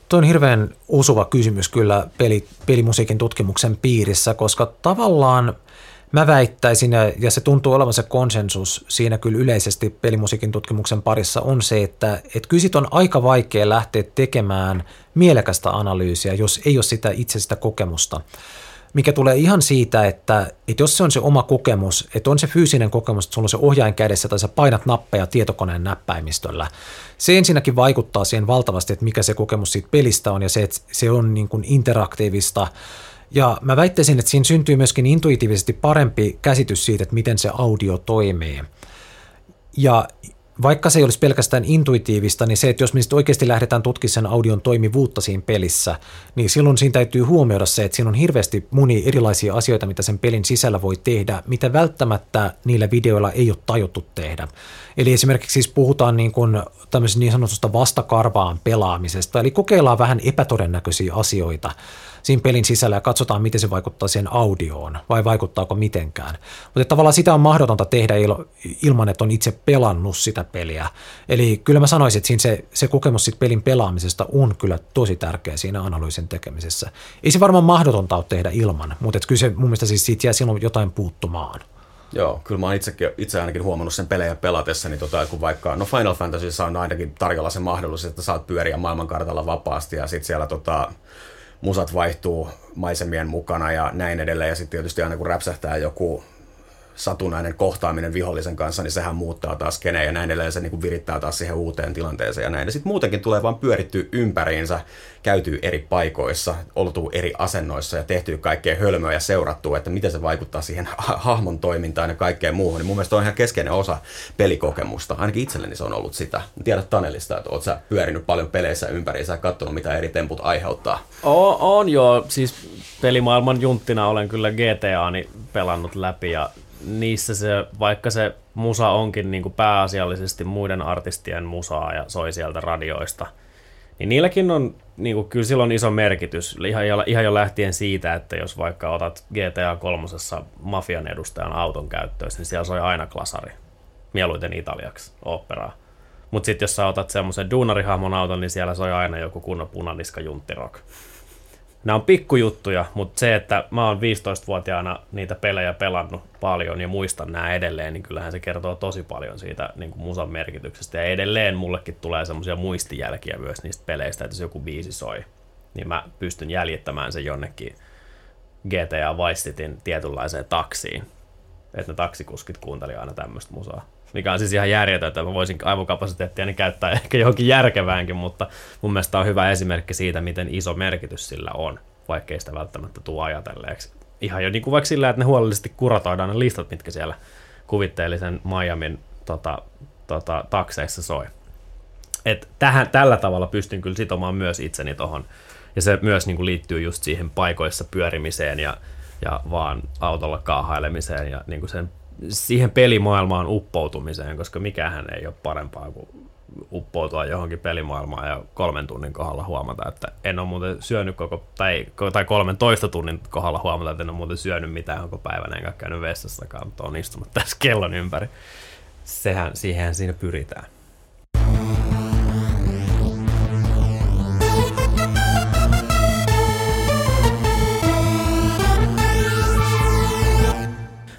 Tuo on hirveän osuva kysymys kyllä peli, pelimusiikin tutkimuksen piirissä, koska tavallaan – Mä väittäisin, ja se tuntuu olevan se konsensus siinä kyllä yleisesti pelimusiikin tutkimuksen parissa, on se, että, että kyllä on aika vaikea lähteä tekemään mielekästä analyysiä, jos ei ole sitä itse sitä kokemusta. Mikä tulee ihan siitä, että, että jos se on se oma kokemus, että on se fyysinen kokemus, että sulla on se ohjain kädessä tai sä painat nappeja tietokoneen näppäimistöllä, se ensinnäkin vaikuttaa siihen valtavasti, että mikä se kokemus siitä pelistä on ja se, että se on niin kuin interaktiivista, ja mä väittäisin, että siinä syntyy myöskin intuitiivisesti parempi käsitys siitä, että miten se audio toimii. Ja vaikka se ei olisi pelkästään intuitiivista, niin se, että jos me oikeasti lähdetään tutkimaan sen audion toimivuutta siinä pelissä, niin silloin siinä täytyy huomioida se, että siinä on hirveästi moni erilaisia asioita, mitä sen pelin sisällä voi tehdä, mitä välttämättä niillä videoilla ei ole tajuttu tehdä. Eli esimerkiksi siis puhutaan niin, kuin niin sanotusta vastakarvaan pelaamisesta, eli kokeillaan vähän epätodennäköisiä asioita, siinä pelin sisällä ja katsotaan, miten se vaikuttaa siihen audioon, vai vaikuttaako mitenkään. Mutta tavallaan sitä on mahdotonta tehdä ilman, että on itse pelannut sitä peliä. Eli kyllä mä sanoisin, että siinä se, se kokemus siitä pelin pelaamisesta on kyllä tosi tärkeä siinä analyysin tekemisessä. Ei se varmaan mahdotonta ole tehdä ilman, mutta kyllä se mun mielestä siis siitä jää silloin jotain puuttumaan. Joo, kyllä mä oon itsekin, itse ainakin huomannut sen pelejä pelatessa, niin tota, kun vaikka, no Final Fantasy on ainakin tarjolla se mahdollisuus, että saat pyöriä maailmankartalla vapaasti ja sitten siellä tota, musat vaihtuu maisemien mukana ja näin edelleen. Ja sitten tietysti aina kun räpsähtää joku satunnainen kohtaaminen vihollisen kanssa, niin sehän muuttaa taas keneen ja näin edelleen se niin kuin virittää taas siihen uuteen tilanteeseen ja näin. Ja sitten muutenkin tulee vaan pyöritty ympäriinsä, käytyy eri paikoissa, oltu eri asennoissa ja tehty kaikkea hölmöä ja seurattu, että miten se vaikuttaa siihen hahmon toimintaan ja kaikkeen muuhun. Niin mun mielestä on ihan keskeinen osa pelikokemusta. Ainakin itselleni se on ollut sitä. Tiedät Tanelista, että oot sä pyörinyt paljon peleissä ympäriinsä ja katsonut, mitä eri temput aiheuttaa. O, on joo, siis pelimaailman junttina olen kyllä GTAni pelannut läpi ja niissä se, vaikka se musa onkin niin kuin pääasiallisesti muiden artistien musaa ja soi sieltä radioista, niin niilläkin on niin kuin, kyllä silloin iso merkitys, ihan jo, ihan jo lähtien siitä, että jos vaikka otat GTA 3 mafian edustajan auton käyttöön, niin siellä soi aina klasari, mieluiten italiaksi, operaa. Mutta sitten jos sä otat semmoisen duunarihahmon auton, niin siellä soi aina joku kunnon punaniska junttirock nämä on pikkujuttuja, mutta se, että mä oon 15-vuotiaana niitä pelejä pelannut paljon ja muistan nämä edelleen, niin kyllähän se kertoo tosi paljon siitä niin kuin musan merkityksestä. Ja edelleen mullekin tulee semmoisia muistijälkiä myös niistä peleistä, että jos joku biisi soi, niin mä pystyn jäljittämään sen jonnekin GTA Vice Cityn tietynlaiseen taksiin. Että ne taksikuskit kuunteli aina tämmöistä musaa mikä on siis ihan järjetöntä, että mä voisin aivokapasiteettia niin käyttää ehkä johonkin järkeväänkin, mutta mun mielestä on hyvä esimerkki siitä, miten iso merkitys sillä on, vaikkei sitä välttämättä tule ajatelleeksi. Ihan jo niin kuin vaikka sillä, että ne huolellisesti kuratoidaan ne listat, mitkä siellä kuvitteellisen Miamin tota, tota, takseissa soi. Et tähän, tällä tavalla pystyn kyllä sitomaan myös itseni tuohon. Ja se myös niin kuin liittyy just siihen paikoissa pyörimiseen ja, ja vaan autolla kaahailemiseen ja niin kuin sen siihen pelimaailmaan uppoutumiseen, koska mikähän ei ole parempaa kuin uppoutua johonkin pelimaailmaan ja kolmen tunnin kohdalla huomata, että en ole muuten syönyt koko, tai, tai kolmen toista tunnin kohdalla huomata, että en ole muuten syönyt mitään koko päivänä, enkä käynyt vessassakaan, mutta on istunut tässä kellon ympäri. Sehän, siihen siinä pyritään.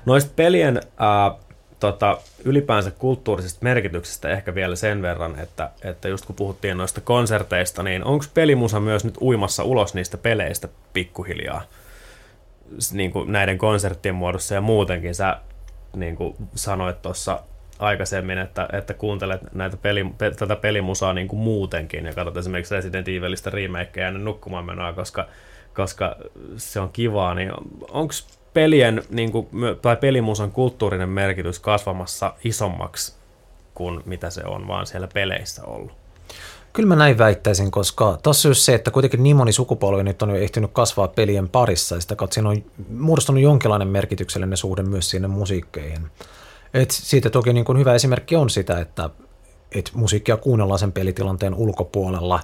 Noista pelien ää, tota, ylipäänsä kulttuurisesta merkityksestä ehkä vielä sen verran, että, että just kun puhuttiin noista konserteista, niin onko pelimusa myös nyt uimassa ulos niistä peleistä pikkuhiljaa? Niin kuin näiden konserttien muodossa ja muutenkin. Sä niin kuin sanoit tuossa aikaisemmin, että, että kuuntelet näitä peli, pe, tätä pelimusaa niin kuin muutenkin ja katsot esimerkiksi Resident Evilistä remakeja ennen nukkumaan menoa, koska, koska se on kivaa, niin onko pelien niin kuin, tai pelimusan kulttuurinen merkitys kasvamassa isommaksi kuin mitä se on vaan siellä peleissä ollut? Kyllä mä näin väittäisin, koska tuossa just se, että kuitenkin niin moni sukupolvi nyt on jo ehtinyt kasvaa pelien parissa ja sitä kautta siinä on muodostunut jonkinlainen merkityksellinen suhde myös sinne musiikkeihin. Et siitä toki niin kuin hyvä esimerkki on sitä, että et musiikkia kuunnellaan sen pelitilanteen ulkopuolella.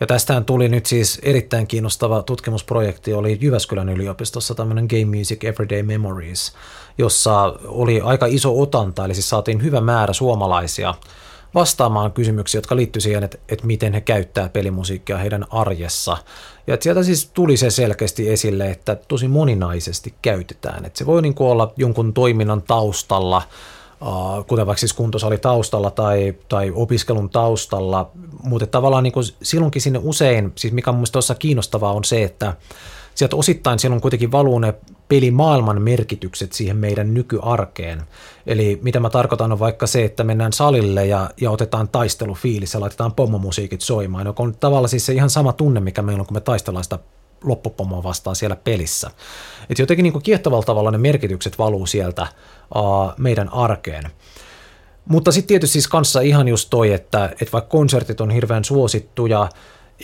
Ja tästähän tuli nyt siis erittäin kiinnostava tutkimusprojekti, oli Jyväskylän yliopistossa tämmöinen Game Music Everyday Memories, jossa oli aika iso otanta, eli siis saatiin hyvä määrä suomalaisia vastaamaan kysymyksiä, jotka liittyy siihen, että, että miten he käyttää pelimusiikkia heidän arjessa. Ja että sieltä siis tuli se selkeästi esille, että tosi moninaisesti käytetään. Että se voi niin kuin olla jonkun toiminnan taustalla, kuten vaikka siis kuntosali taustalla tai, tai opiskelun taustalla, mutta tavallaan niin silloinkin sinne usein, siis mikä mielestäni tuossa kiinnostavaa on se, että sieltä osittain silloin kuitenkin valuu ne pelimaailman merkitykset siihen meidän nykyarkeen. Eli mitä mä tarkoitan on vaikka se, että mennään salille ja, ja otetaan taistelufiilis ja laitetaan pommomusiikit soimaan, joka on tavallaan siis se ihan sama tunne, mikä meillä on, kun me taistellaan sitä loppupommoa vastaan siellä pelissä. Et jotenkin niin kuin kiehtovalla tavalla ne merkitykset valuu sieltä uh, meidän arkeen. Mutta sitten tietysti siis kanssa ihan just toi, että, että vaikka konsertit on hirveän suosittuja,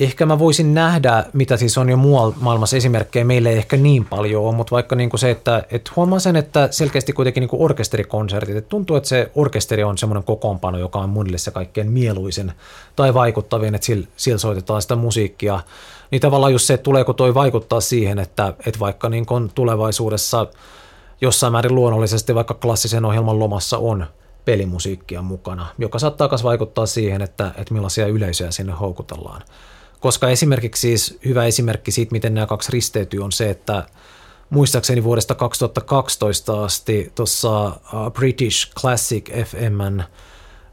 ehkä mä voisin nähdä, mitä siis on jo muualla maailmassa esimerkkejä, meille ei ehkä niin paljon ole, mutta vaikka niin kuin se, että, että huomaa sen, että selkeästi kuitenkin niin kuin orkesterikonsertit, että tuntuu, että se orkesteri on semmoinen kokoonpano, joka on monille se kaikkein mieluisin tai vaikuttavin, että sillä, sillä soitetaan sitä musiikkia, niin tavallaan just se, että tuleeko toi vaikuttaa siihen, että, että vaikka niin kuin tulevaisuudessa jossain määrin luonnollisesti vaikka klassisen ohjelman lomassa on pelimusiikkia mukana, joka saattaa myös vaikuttaa siihen, että, että millaisia yleisöjä sinne houkutellaan. Koska esimerkiksi siis hyvä esimerkki siitä, miten nämä kaksi risteytyy, on se, että muistaakseni vuodesta 2012 asti tuossa uh, British Classic FMn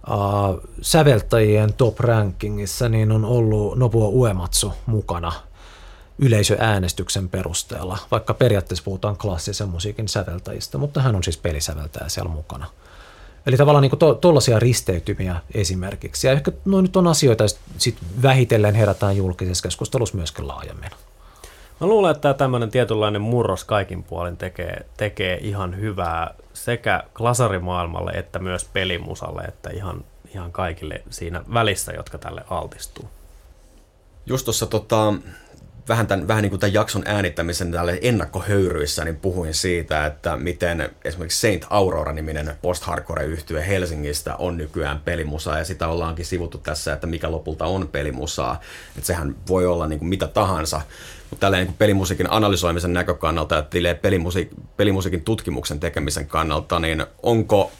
uh, säveltäjien top rankingissa niin on ollut Nobuo Uematsu mukana yleisöäänestyksen perusteella, vaikka periaatteessa puhutaan klassisen musiikin säveltäjistä, mutta hän on siis pelisäveltäjä siellä mukana – Eli tavallaan niin tuollaisia risteytymiä esimerkiksi. Ja ehkä no nyt on asioita, sit vähitellen herätään julkisessa keskustelussa myöskin laajemmin. Mä luulen, että tämä tämmöinen tietynlainen murros kaikin puolin tekee, tekee ihan hyvää sekä klasarimaailmalle että myös pelimusalle, että ihan, ihan kaikille siinä välissä, jotka tälle altistuu. Just tuossa tota, vähän, tämän, vähän niin kuin tämän jakson äänittämisen tälle ennakkohöyryissä, niin puhuin siitä, että miten esimerkiksi Saint Aurora-niminen post-hardcore yhtye Helsingistä on nykyään pelimusa, ja sitä ollaankin sivuttu tässä, että mikä lopulta on pelimusaa. Että sehän voi olla niin kuin mitä tahansa, mutta niin pelimusiikin analysoimisen näkökannalta ja pelimusiik- pelimusiikin tutkimuksen tekemisen kannalta, niin onko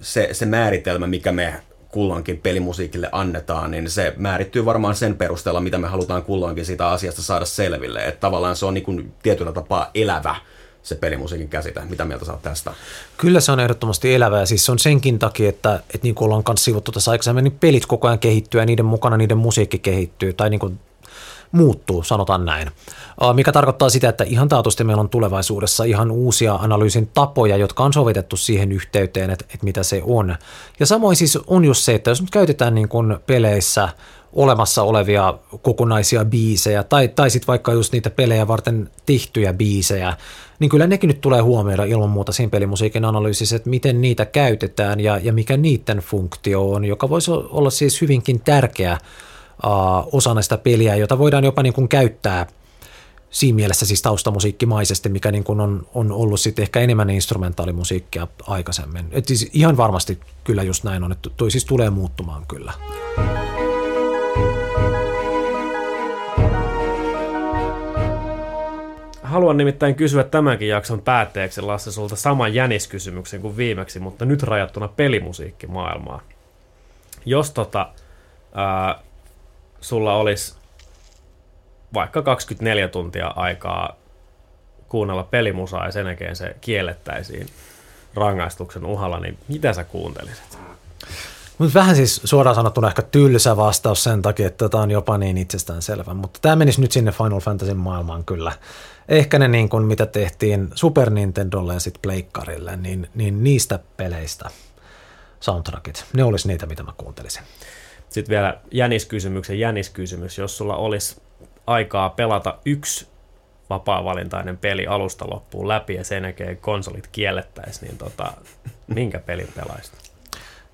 se, se määritelmä, mikä me kulloinkin pelimusiikille annetaan, niin se määrittyy varmaan sen perusteella, mitä me halutaan kulloinkin siitä asiasta saada selville. Että tavallaan se on niin kuin tietyllä tapaa elävä se pelimusiikin käsite. Mitä mieltä saat tästä? Kyllä se on ehdottomasti elävä ja siis se on senkin takia, että, että niin kuin ollaan kanssa sivuttu tässä aikaisemmin, niin pelit koko ajan kehittyy ja niiden mukana niiden musiikki kehittyy tai niin kuin muuttuu, sanotaan näin. Mikä tarkoittaa sitä, että ihan taatusti meillä on tulevaisuudessa ihan uusia analyysin tapoja, jotka on sovitettu siihen yhteyteen, että, että mitä se on. Ja samoin siis on just se, että jos nyt käytetään niin kuin peleissä olemassa olevia kokonaisia biisejä tai, tai sitten vaikka just niitä pelejä varten tehtyjä biisejä, niin kyllä nekin nyt tulee huomioida ilman muuta siinä pelimusiikin analyysissä, että miten niitä käytetään ja, ja mikä niiden funktio on, joka voisi olla siis hyvinkin tärkeä uh, osa näistä peliä, jota voidaan jopa niin kuin käyttää siinä mielessä siis taustamusiikkimaisesti, mikä niin kuin on, on ollut sitten ehkä enemmän instrumentaalimusiikkia aikaisemmin. Et siis ihan varmasti kyllä just näin on, että toi siis tulee muuttumaan kyllä. Haluan nimittäin kysyä tämänkin jakson päätteeksi, Lasse, sulta saman jäniskysymyksen kuin viimeksi, mutta nyt rajattuna pelimusiikkimaailmaan. Jos tota, ää, sulla olisi vaikka 24 tuntia aikaa kuunnella pelimusaa ja sen jälkeen se kiellettäisiin rangaistuksen uhalla, niin mitä sä kuuntelisit? Mutta vähän siis suoraan sanottuna ehkä tylsä vastaus sen takia, että tämä on jopa niin itsestäänselvä. Mutta tämä menisi nyt sinne Final Fantasy maailmaan kyllä. Ehkä ne niin kuin, mitä tehtiin Super Nintendolle ja sitten Pleikkarille, niin, niin niistä peleistä soundtrackit, ne olisi niitä, mitä mä kuuntelisin. Sitten vielä jäniskysymyksen jäniskysymys. Jos sulla olisi aikaa pelata yksi vapaa-valintainen peli alusta loppuun läpi ja sen jälkeen konsolit kiellettäisiin, niin tota, minkä pelin pelaisit?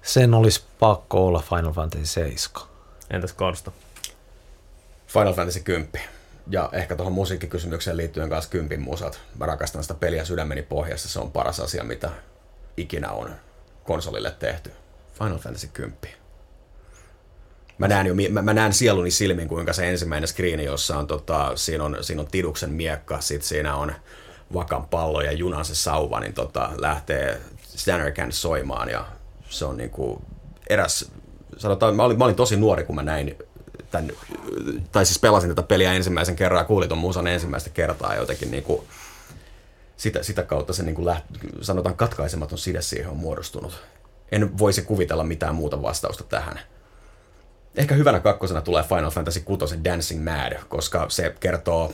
Sen olisi pakko olla Final Fantasy 7. Entäs Konsta? Final Fantasy 10. Ja ehkä tuohon musiikkikysymykseen liittyen kanssa kympin musat. Mä rakastan sitä peliä sydämeni pohjassa. Se on paras asia, mitä ikinä on konsolille tehty. Final Fantasy 10. Mä näen, jo, mä, mä näen sieluni silmin, kuinka se ensimmäinen screeni, jossa on, tota, siinä on, siinä on Tiduksen miekka, sit siinä on Vakan pallo ja junan se sauva, niin tota, lähtee Standard soimaan ja se on niinku eräs, sanotaan, mä olin, mä olin tosi nuori, kun mä näin tämän, tai siis pelasin tätä peliä ensimmäisen kerran ja kuulin ton musan ensimmäistä kertaa jotenkin niinku, sitä, sitä kautta se niinku läht, sanotaan katkaisematon side siihen on muodostunut. En voisi kuvitella mitään muuta vastausta tähän. Ehkä hyvänä kakkosena tulee Final Fantasy 6 Dancing Mad, koska se kertoo,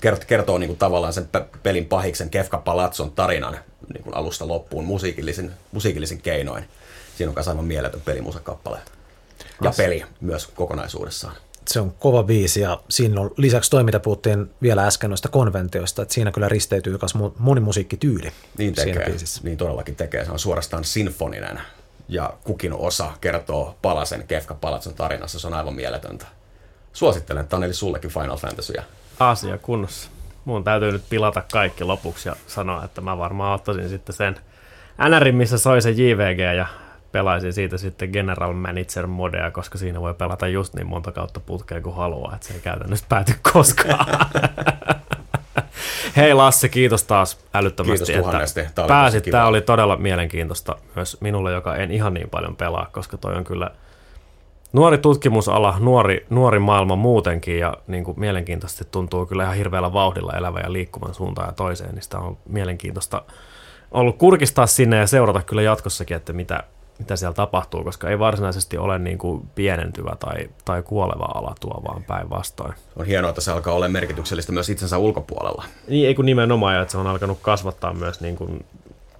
kertoo, kertoo niin kuin tavallaan sen pelin pahiksen Kefka Palazzon tarinan niin kuin alusta loppuun musiikillisen, musiikillisen keinoin. Siinä on myös aivan mieletön pelimusakappale. Ja peli myös kokonaisuudessaan. Se on kova biisi ja siinä on lisäksi toi, mitä puhuttiin vielä äsken noista konventioista, että siinä kyllä risteytyy myös moni musiikkityyli. Niin tekee, niin todellakin tekee. Se on suorastaan sinfoninen ja kukin osa kertoo palasen Kefka Palatson tarinassa. Se on aivan mieletöntä. Suosittelen Taneli sullekin Final Fantasyä. Asia kunnossa. Mun täytyy nyt pilata kaikki lopuksi ja sanoa, että mä varmaan ottaisin sitten sen NR, missä soi se JVG ja pelaisin siitä sitten General Manager modea, koska siinä voi pelata just niin monta kautta putkea kuin haluaa, että se ei käytännössä pääty koskaan. Hei Lasse, kiitos taas älyttömästi, kiitos tuhannesti. että Tämä pääsit. Tämä oli todella mielenkiintoista myös minulle, joka en ihan niin paljon pelaa, koska toi on kyllä nuori tutkimusala, nuori, nuori maailma muutenkin ja niin kuin mielenkiintoisesti tuntuu kyllä ihan hirveällä vauhdilla elävä ja liikkuvan suuntaan ja toiseen, niin sitä on mielenkiintoista ollut kurkistaa sinne ja seurata kyllä jatkossakin, että mitä, mitä siellä tapahtuu, koska ei varsinaisesti ole niin kuin pienentyvä tai, tai kuoleva ala tuo, vaan päinvastoin. On hienoa, että se alkaa olla merkityksellistä myös itsensä ulkopuolella. Niin, ei kun nimenomaan, että se on alkanut kasvattaa myös, niin kuin,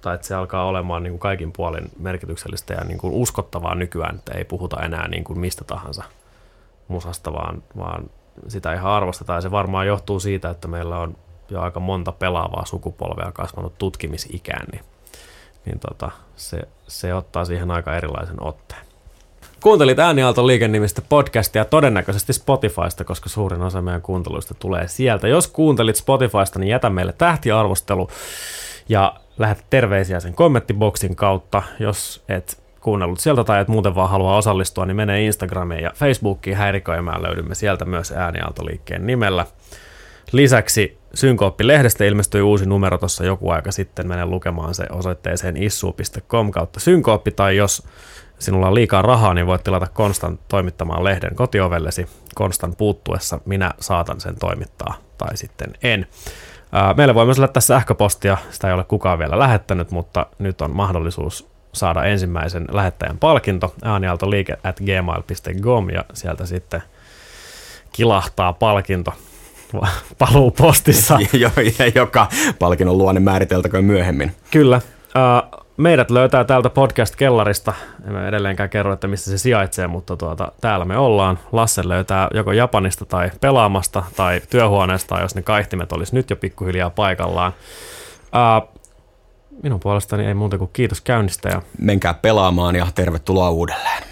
tai että se alkaa olemaan niin kuin kaikin puolin merkityksellistä ja niin kuin uskottavaa nykyään, että ei puhuta enää niin kuin mistä tahansa musasta, vaan, vaan sitä ihan arvostetaan. Ja se varmaan johtuu siitä, että meillä on jo aika monta pelaavaa sukupolvea kasvanut tutkimisikään, niin niin tota, se, se ottaa siihen aika erilaisen otteen. Kuuntelit Äänialto liikennimistä podcastia todennäköisesti Spotifysta, koska suurin osa meidän kuunteluista tulee sieltä. Jos kuuntelit Spotifysta, niin jätä meille tähtiarvostelu ja lähet terveisiä sen kommenttiboksin kautta. Jos et kuunnellut sieltä tai et muuten vaan halua osallistua, niin mene Instagramiin ja Facebookiin häiriköimään. Löydymme sieltä myös Äänialtoliikkeen nimellä. Lisäksi Synkooppi-lehdestä ilmestyi uusi numero tuossa joku aika sitten. Mene lukemaan se osoitteeseen issu.com kautta synkooppi, tai jos sinulla on liikaa rahaa, niin voit tilata Konstan toimittamaan lehden kotiovellesi. Konstan puuttuessa minä saatan sen toimittaa, tai sitten en. Meille voi myös lähettää sähköpostia, sitä ei ole kukaan vielä lähettänyt, mutta nyt on mahdollisuus saada ensimmäisen lähettäjän palkinto äänialtoliike at gmail.com ja sieltä sitten kilahtaa palkinto paluu postissa. joka palkinnon luonne määriteltäköön myöhemmin. Kyllä. meidät löytää täältä podcast-kellarista. En edelleenkään kerro, että missä se sijaitsee, mutta tuota, täällä me ollaan. Lasse löytää joko Japanista tai pelaamasta tai työhuoneesta, jos ne kaihtimet olisi nyt jo pikkuhiljaa paikallaan. minun puolestani ei muuta kuin kiitos käynnistä. Ja... Menkää pelaamaan ja tervetuloa uudelleen.